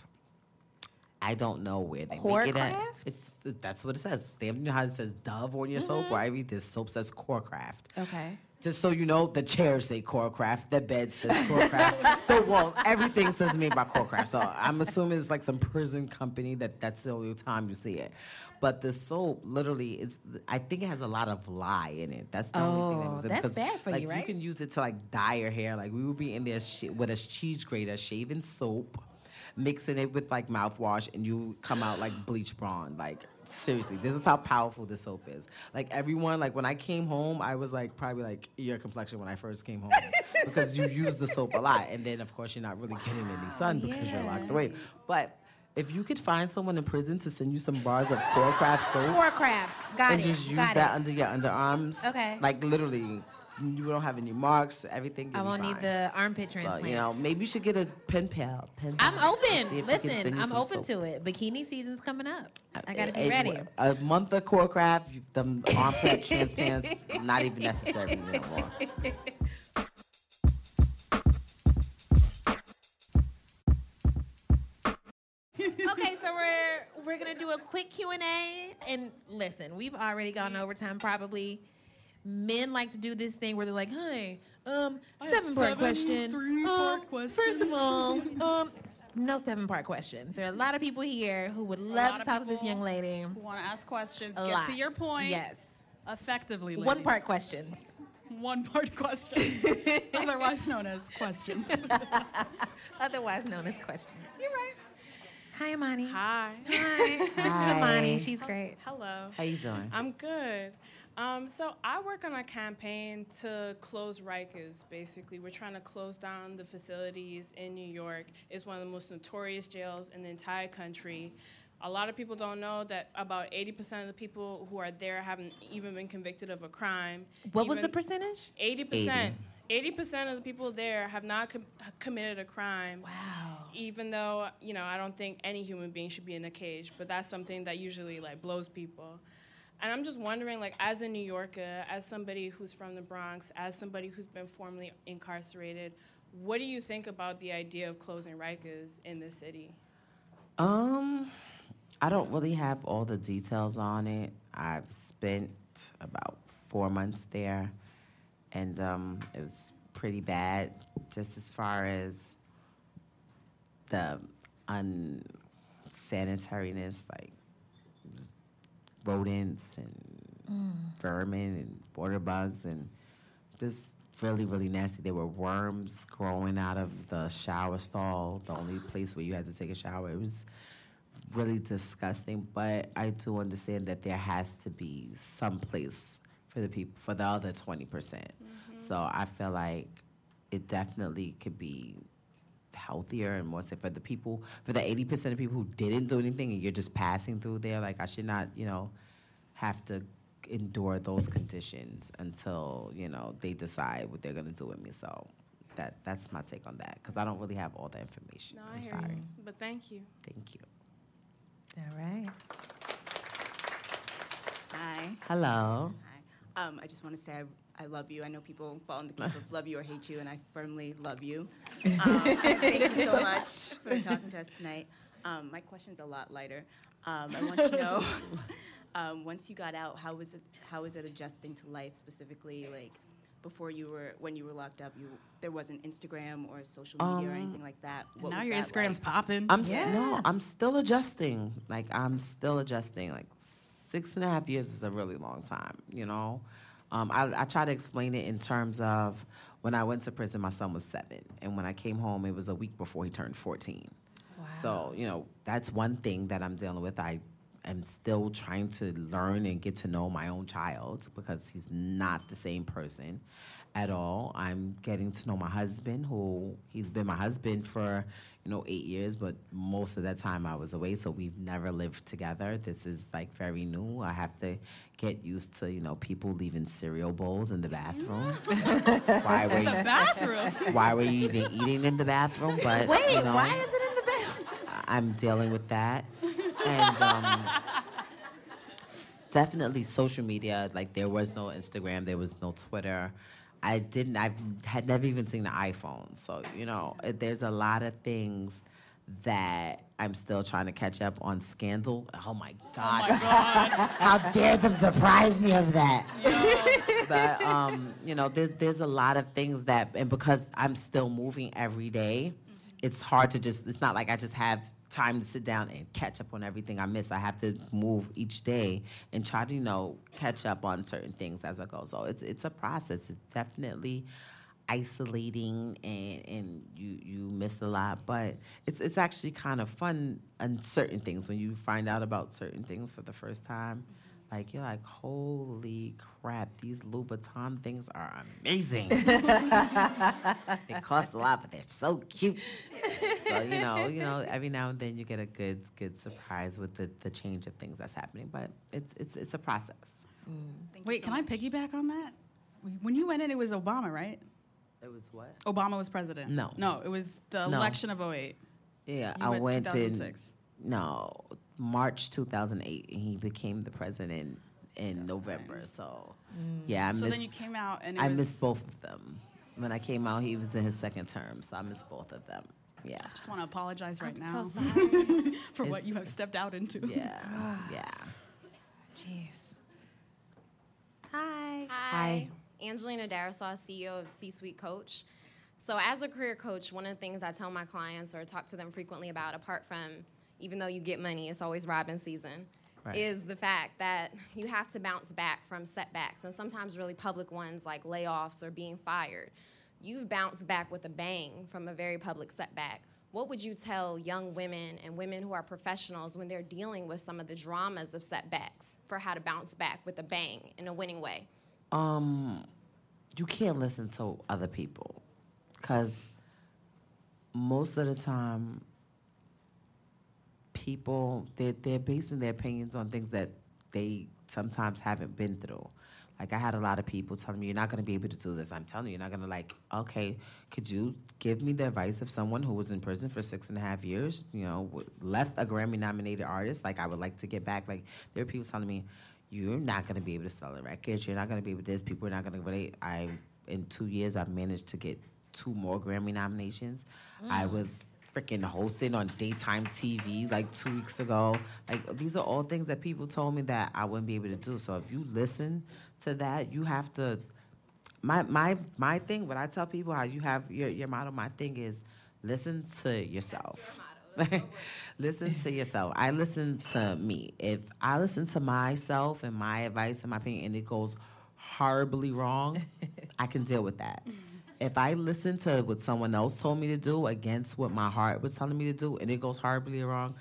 I don't know where they make it at. Corcraft? It's that's what it says. They you know how it says Dove on your soap. Mm-hmm. Where I read this soap says Corcraft. Okay. Just so you know, the chairs say Corcraft, the bed says Corcraft, the walls, everything says made by Corcraft. So I'm assuming it's like some prison company that that's the only time you see it. But the soap literally is, I think it has a lot of lye in it. That's the only thing that Oh, was in that's bad for you, right? You can use it to like dye your hair. Like we would be in there sh- with a cheese grater, shaving soap, mixing it with like mouthwash, and you come out like bleach blonde. Like seriously, this is how powerful this soap is. Like everyone, like when I came home, I was like probably like your complexion when I first came home because you use the soap a lot, and then of course you're not really getting any sun because you're locked away. But if you could find someone in prison to send you some bars of Corcraft soap Warcraft. Got and it. just use that it. under your underarms, Okay. like literally, you don't have any marks, everything. I won't need the armpit So, transplant. you know, maybe you should get a pen pal. Pen pal. I'm open. and see if they can Listen, I'm open soap. to it. Bikini season's coming up. Uh, I gotta eh, be A- ready. A month of Corcraft, you- them armpit transplants, not even necessary anymore. okay, so we're we're gonna do a quick Q and A. And listen, we've already gone overtime. Probably men like to do this thing where they're like, "Hey, um, seven part seven question. three-part Um, First of all, um, no seven part questions. There are a lot of people here who would love to talk to this young lady. Who want to ask questions? A Get lot. to your point. Yes. Effectively. One part questions. One part questions. Otherwise known as questions. Otherwise known as questions. You're right. Hi, Amani. Hi. Hi. This is Hi. Amani. She's great. Hello. How you doing? I'm good. Um, so I work on a campaign to close Rikers. Basically, we're trying to close down the facilities in New York. It's one of the most notorious jails in the entire country. A lot of people don't know that about 80% of the people who are there haven't even been convicted of a crime. What was the percentage? 80%. 80% of the people there have not com- committed a crime. Wow. even though you know i don't think any human being should be in a cage but that's something that usually like blows people and i'm just wondering like as a new yorker as somebody who's from the bronx as somebody who's been formerly incarcerated what do you think about the idea of closing Rikers in the city Um, I don't really have all the details on it. I've spent about four months there, and um, it was pretty bad, just as far as the unsanitariness, like rodents and mm. vermin and water bugs and just really, really nasty. There were worms growing out of the shower stall, the only place where you had to take a shower. It was really disgusting, but I do understand that there has to be some place for the people, for the other 20%. percent mm-hmm. So I feel like it definitely could be healthier and more safe for the people, for the 80% of people who didn't do anything and you're just passing through there. Like, I should not, you know, have to endure those conditions until, you know, they decide what they're going to do with me. So that, that's my take on that because I don't really have all the information. No, I I'm hear sorry. you. But thank you. Thank you. All right. Hi. Hello. Hi. Um, I just want to say I, I love you. I know people fall in the camp of love you or hate you, and I firmly love you. Um, thank you so much for talking to us tonight. Um, my question's a lot lighter. Um, I want to know, um, once you got out, how was it? How was it adjusting to life specifically? Like before you were, when you were locked up, you there wasn't Instagram or social media or Um, anything like that. What now was your that Instagram's like? popping. I'm s- no, I'm still adjusting. Like I'm still adjusting. Like six and a half years is a really long time, you know. Um, I, I try to explain it in terms of when I went to prison, my son was seven, and when I came home, it was a week before he turned 14. So you know that's one thing that I'm dealing with. I am still trying to learn and get to know my own child because he's not the same person at all. I'm getting to know my husband, who he's been my husband for you know eight years, but most of that time I was away, so we've never lived together. This is like very new. I have to get used to you know people leaving cereal bowls in the bathroom. why were you, bathroom. why were you even eating in the bathroom? But Wait, you know, why is it in the bathroom? I'm dealing with that. And um, definitely social media. Like there was no Instagram, there was no Twitter. I didn't. I had never even seen the iPhone. So you know, there's a lot of things that I'm still trying to catch up on. Scandal. Oh my God! How dare them deprive me of that? but um, you know, there's there's a lot of things that, and because I'm still moving every day, it's hard to just. It's not like I just have time to sit down and catch up on everything I miss. I have to move each day and try to you know catch up on certain things as I go. So it's it's a process. It's definitely isolating and, and you you miss a lot but it's it's actually kind of fun on certain things when you find out about certain things for the first time like you're like holy crap these Louboutin things are amazing they cost a lot but they're so cute so you know you know every now and then you get a good good surprise with the, the change of things that's happening but it's it's it's a process mm. Thank you Wait, so can I piggyback on that? When you went in, it was Obama, right? it was what Obama was president. No. No, it was the No. election of 08. yeah You I went went in No, March 2008. and He became the president in November. So, mm. yeah, I so missed. then you came out and it I was, missed both of them. When I came out, he was in his second term, so I missed both of them. Yeah, I just want to apologize right I'm now so sorry. for what you have stepped out into. yeah, yeah. Jeez. Hi. Hi. Angelina Darrisaw, CEO of C Suite Coach. So, as a career coach, one of the things I tell my clients or talk to them frequently about, apart from even though you get money, it's always robbing season, Right. is the fact that you have to bounce back from setbacks and sometimes really public ones like layoffs or being fired. You've bounced back with a bang from a very public setback. What would you tell young women and women who are professionals when they're dealing with some of the dramas of setbacks for how to bounce back with a bang in a winning way? Um, you can't listen to other people, cause most of the time, people they're they're basing their opinions on things that they sometimes haven't been through. Like I had a lot of people telling me, "You're not going to be able to do this." I'm telling you, you're not going to like. Okay, could you give me the advice of someone who was in prison for six and a half years? You know, left a Grammy-nominated artist. Like I would like to get back. Like there are people telling me, "You're not going to be able to sell a record. You're not going to be able to this. People are not going to relate." I in two years, I've managed to get two more Grammy nominations. I mm. was freaking hosting on daytime TV like two weeks ago. Like these are all things that people told me that I wouldn't be able to do. So if you listen to that, you have to. My my my thing. What I tell people how you have your your motto. My thing is listen to yourself. listen to yourself. I listen to me. If I listen to myself and my advice and my opinion, and it goes horribly wrong, I can deal with that. If I listen to what someone else told me to do against what my heart was telling me to do, and it goes horribly wrong,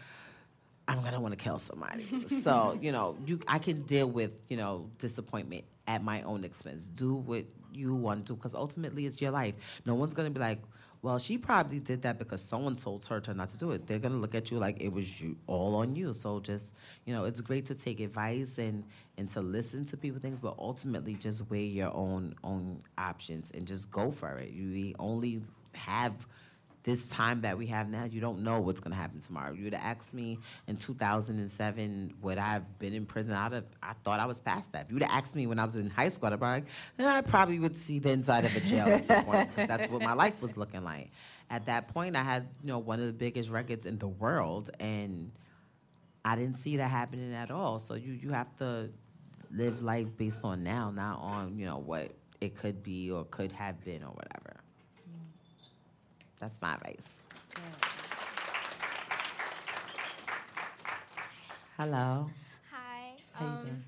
I'm gonna want to kill somebody. so you know, you I can deal with you know disappointment at my own expense. Do what you want to, because ultimately it's your life. No one's gonna be like, well, she probably did that because someone told her to not to do it. They're gonna look at you like it was you all on you. So just you know, it's great to take advice and and to listen to people things, but ultimately just weigh your own own options and just go for it. You only have this time that we have now, you don't know what's going to happen tomorrow. You would have asked me in 2007 would I have been in prison. I'd have, I thought I was past that. If you would have asked me when I was in high school, I'd be like, eh, I probably would see the inside of a jail at some point. that's what my life was looking like. At that point, I had you know one of the biggest records in the world, and I didn't see that happening at all. So you you have to live life based on now, not on you know what it could be or could have been or whatever. That's my advice. Hello. Hi. How you um, doing?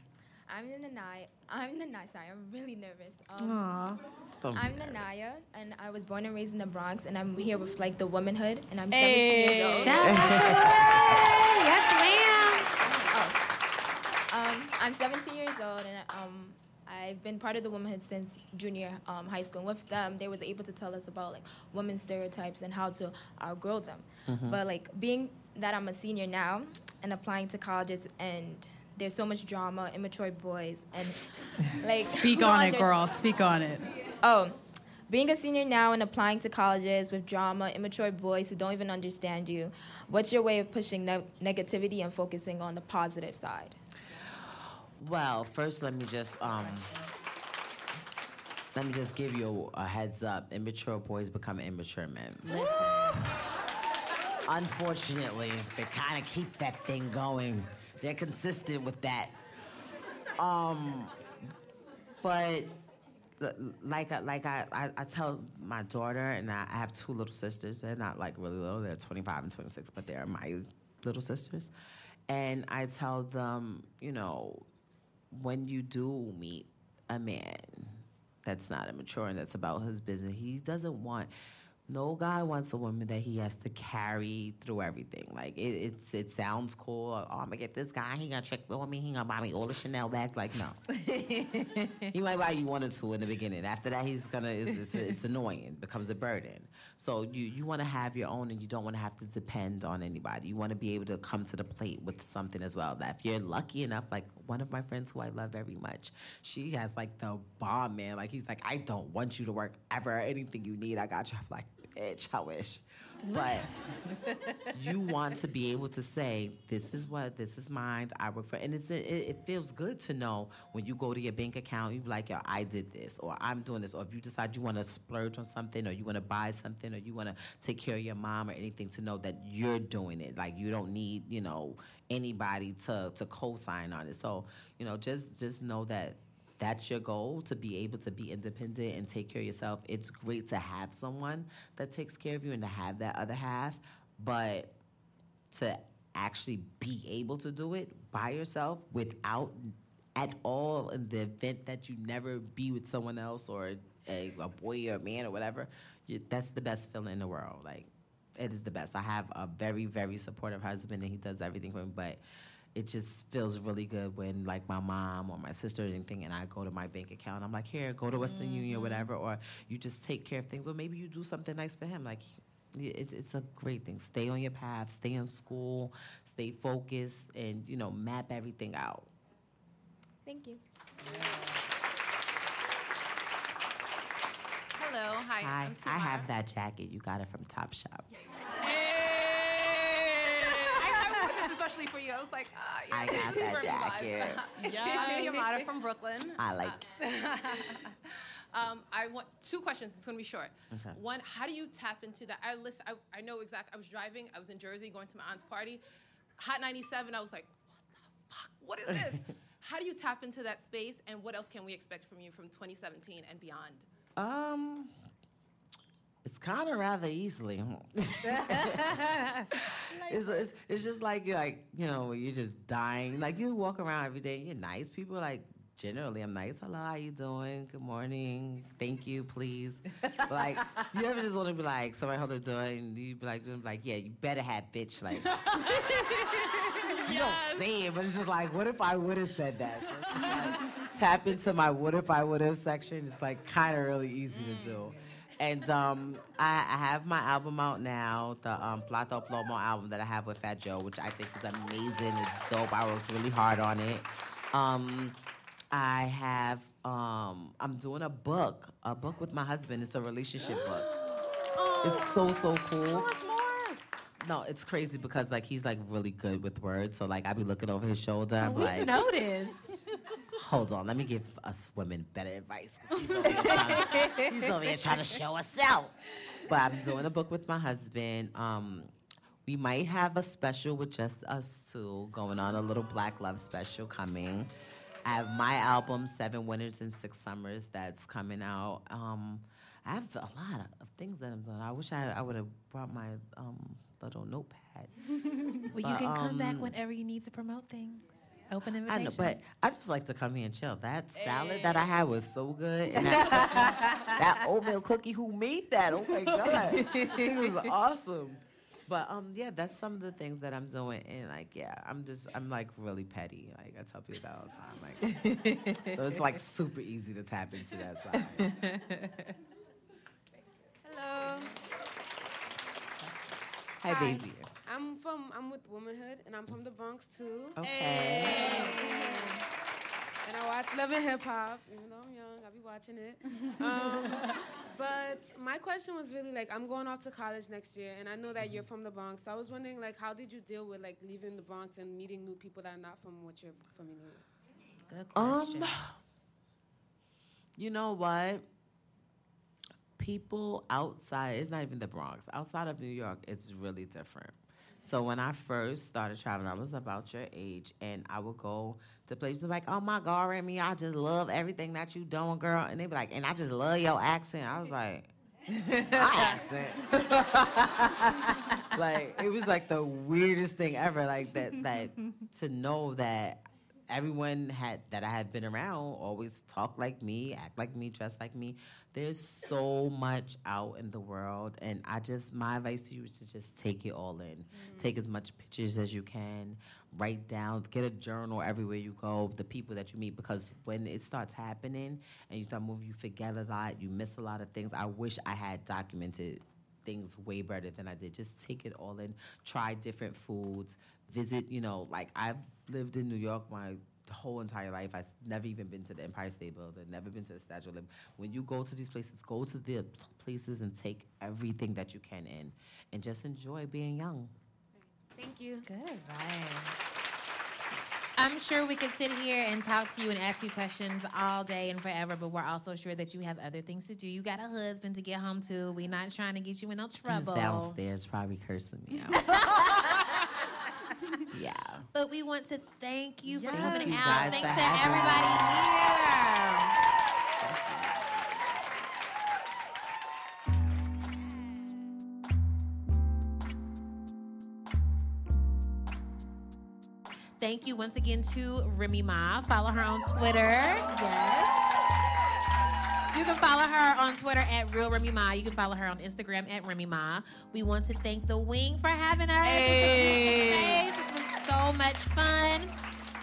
I'm Nanaya. I'm Nanaya. Sorry, I'm really nervous. Um, Aw. Don't be I'm nervous. Nanaya, and I was born and raised in the Bronx, and I'm here with like the womanhood, and I'm Hey. 17 years old. Shout out to her. Yes, ma'am. Oh. Um, I'm 17 years old, and um, I've been part of the womanhood since junior um, high school. And with them, they was able to tell us about like women stereotypes and how to outgrow them. But like being that I'm a senior now and applying to colleges, and there's so much drama, immature boys, and like Speak on it, girl. Speak on it. Oh, being a senior now and applying to colleges with drama, immature boys who don't even understand you, what's your way of pushing ne- negativity and focusing on the positive side? Well, first let me just um let me just give you a heads up. Immature boys become immature men. Unfortunately, they kind of keep that thing going. They're consistent with that. Um, but like I, like I, I, I tell my daughter and I, I have two little sisters. They're not like really little. They're 25 and 26, but they're my little sisters. And I tell them, you know, when you do meet a man that's not immature and that's about his business, he doesn't want. No guy wants a woman that he has to carry through everything. Like it, it's it sounds cool. Oh, I'm gonna get this guy. He gonna check me. He gonna buy me all the Chanel bags. Like no, he might buy you one or two in the beginning. After that, he's gonna it's, it's, it's annoying, becomes a burden. So you you want to have your own, and you don't want to have to depend on anybody. You want to be able to come to the plate with something as well. That if you're lucky enough, like one of my friends who I love very much, she has like the bomb man. Like he's like, I don't want you to work ever. Anything you need, I got you. I'm like, bitch, I wish. But you want to be able to say, this is what, this is mine, I work for, and it's, it, it feels good to know when you go to your bank account, you be like, yo, I did this, or I'm doing this, or if you decide you want to splurge on something, or you want to buy something, or you want to take care of your mom or anything, to know that you're doing it. Like you don't need, you know, anybody to to co-sign on it. So, you know, just just know that that's your goal to be able to be independent and take care of yourself. It's great to have someone that takes care of you and to have that other half, but to actually be able to do it by yourself without at all in the event that you never be with someone else or a, a boy or a man or whatever, you, that's the best feeling in the world. Like, it is the best. I have a very, very supportive husband and he does everything for me, but it just feels really good when like my mom or my sister or anything and I go to my bank account. I'm like, here, go to Western Union or mm-hmm. whatever, or you just take care of things, or maybe you do something nice for him. Like, it's, it's a great thing. Stay on your path, stay in school, stay focused, and you know, map everything out. Thank you. Hello, hi. Hi, I'm I have that jacket. You got it from Topshop. I, I put this especially for you. I was like, ah, yeah, I got is that for me jacket. I'm Yamada from Brooklyn. I like um, I want two questions. It's gonna be short. Okay. One, how do you tap into that? I listen. I, I know exactly. I was driving. I was in Jersey going to my aunt's party. Hot 97. I was like, what the fuck? What is this? how do you tap into that space? And what else can we expect from you from 2017 and beyond? Um, it's kind of rather easily. it's, it's, it's just like you're like you know you're just dying. Like you walk around every day, you're nice. People like generally I'm nice. Hello, how you doing? Good morning. Thank you, please. Like, you ever just want to be like, somebody hold the door and you be like, doing like, yeah, you better have bitch. Like, you don't say it, but it's just like, what if I would have said that? So it's just like, tap into my what if I would have section. It's like kind of really easy to mm. do. And um, I, I have my album out now, the um, Plata O Plomo album that I have with Fat Joe, which I think is amazing. It's dope. I worked really hard on it. Um, I have, um, I'm doing a book, a book with my husband. It's a relationship book. It's so, so cool. No, it's crazy because like he's like really good with words. So like I be looking over his shoulder. I'm We like, noticed. hold on, let me give us women better advice he's over here trying to, he's over here trying to show us out. But I'm doing a book with my husband. Um, we might have a special with just us two going on, a little Black Love special coming. I have my album, Seven Winters and Six Summers, that's coming out. Um, I have a lot of, things that I'm doing. I wish I, I would have brought my um, little notepad. Well, you But, can come back um, whenever you need to promote things. Open I invitation. know, but I just like to come here and chill. That salad that I had was so good. And that, cookie- that oatmeal cookie, who made that? Oh my God. it was awesome. But um, yeah, that's some of the things that I'm doing. And like, yeah, I'm just, I'm like really petty. Like, I tell people that all the time. Like, so it's like super easy to tap into that side. Hello. Hi, Hi. baby. I'm from I'm with Womanhood and I'm from the Bronx too. Okay. And I watch Love and Hip Hop, even though I'm young, I'll be watching it. Um, but my question was really like, I'm going off to college next year, and I know that you're from the Bronx. So I was wondering, like, how did you deal with like leaving the Bronx and meeting new people that are not from what you're familiar with? Good Um, you know what? People outside, it's not even the Bronx, outside of New York, it's really different. So when I first started traveling, I was about your age, and I would go to places like, oh my God, Remy, I just love everything that you doing, girl. And they'd be like, and I just love your accent. I was like, my accent. like it was like the weirdest thing ever. Like that that to know that everyone had that I have been around always talk like me, act like me, dress like me. There's so much out in the world, and I just my advice to you is to just take it all in. Mm-hmm. Take as much pictures as you can. Write down, get a journal everywhere you go. The people that you meet, because when it starts happening and you start moving, you forget a lot. You miss a lot of things. I wish I had documented things way better than I did. Just take it all in, try different foods, visit, you know, like I've lived in New York my whole entire life. I've never even been to the Empire State Building, never been to the Statue of Liberty. When you go to these places, go to the places and take everything that you can in and just enjoy being young. Thank you. Good advice. I'm sure we could sit here and talk to you and ask you questions all day and forever, but we're also sure that you have other things to do. You got a husband to get home to. We're not trying to get you in no He's trouble. downstairs probably cursing me out. yeah. But we want to thank you for Yes. coming you out. Thanks to everybody here. Thank you once again to Remy Ma. Follow her on Twitter. Yes. You can follow her on Twitter at Real Remy Ma. You can follow her on Instagram at Remy Ma. We want to thank The Wing for having us. Hey. So much fun.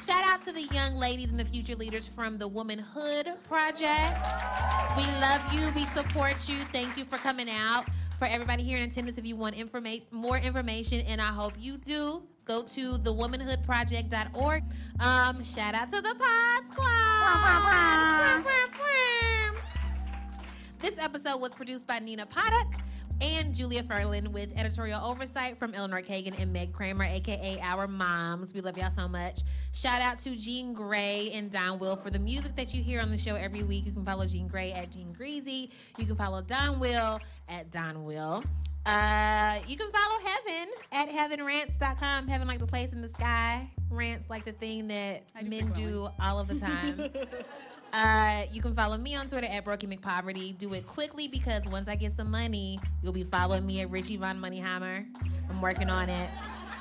Shout out to the young ladies and the future leaders from the Womanhood Project. We love you. We support you. Thank you for coming out. For everybody here in attendance, if you want informa- more information, and I hope you do, go to thewomanhoodproject.org. Um, shout out to the Pod Squad. This episode was produced by Nina Paddock and Julia Furlan with editorial oversight from Eleanor Kagan and Meg Cramer, aka our moms. We love y'all so much. Shout out to Jean Grae and Don Will for the music that you hear on the show every week. You can follow Jean Grae at Jean Greasy. You can follow Don Will at Don Will. Uh, you can follow Heaven at heavenrants.com. Heaven like the place in the sky. Rants like the thing that do men do all of the time. Uh, you can follow me on Twitter at Brokey McPoverty. Do it quickly because once I get some money, you'll be following me at Richie Von Moneyhammer. I'm working on it.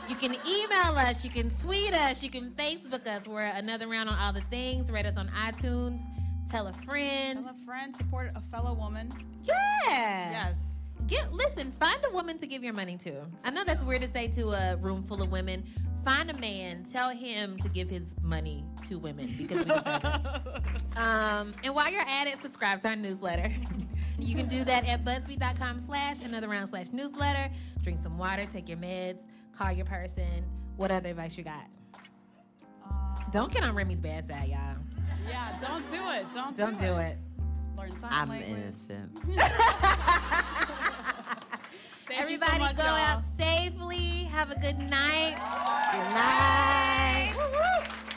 You can email us, you can tweet us, you can Facebook us. We're another round on all the things. Rate us on iTunes. Tell a friend. Tell a friend, support a fellow woman. Yeah. Yes. Get listen, find a woman to give your money to. I know that's weird to say to a room full of women. Find a man, tell him to give his money to women because we deserve it. Um, and while you're at it, subscribe to our newsletter. you can do that at buzzfeed.com slash another round slash newsletter. Drink some water, take your meds, call your person. What other advice you got? Don't get on Remy's bad side, y'all. Yeah, don't do it. Don't, do it. Don't do it. Learn sign I'm language. innocent. Everybody so much, go y'all. out safely. Have a good night. Good night. Woo-woo.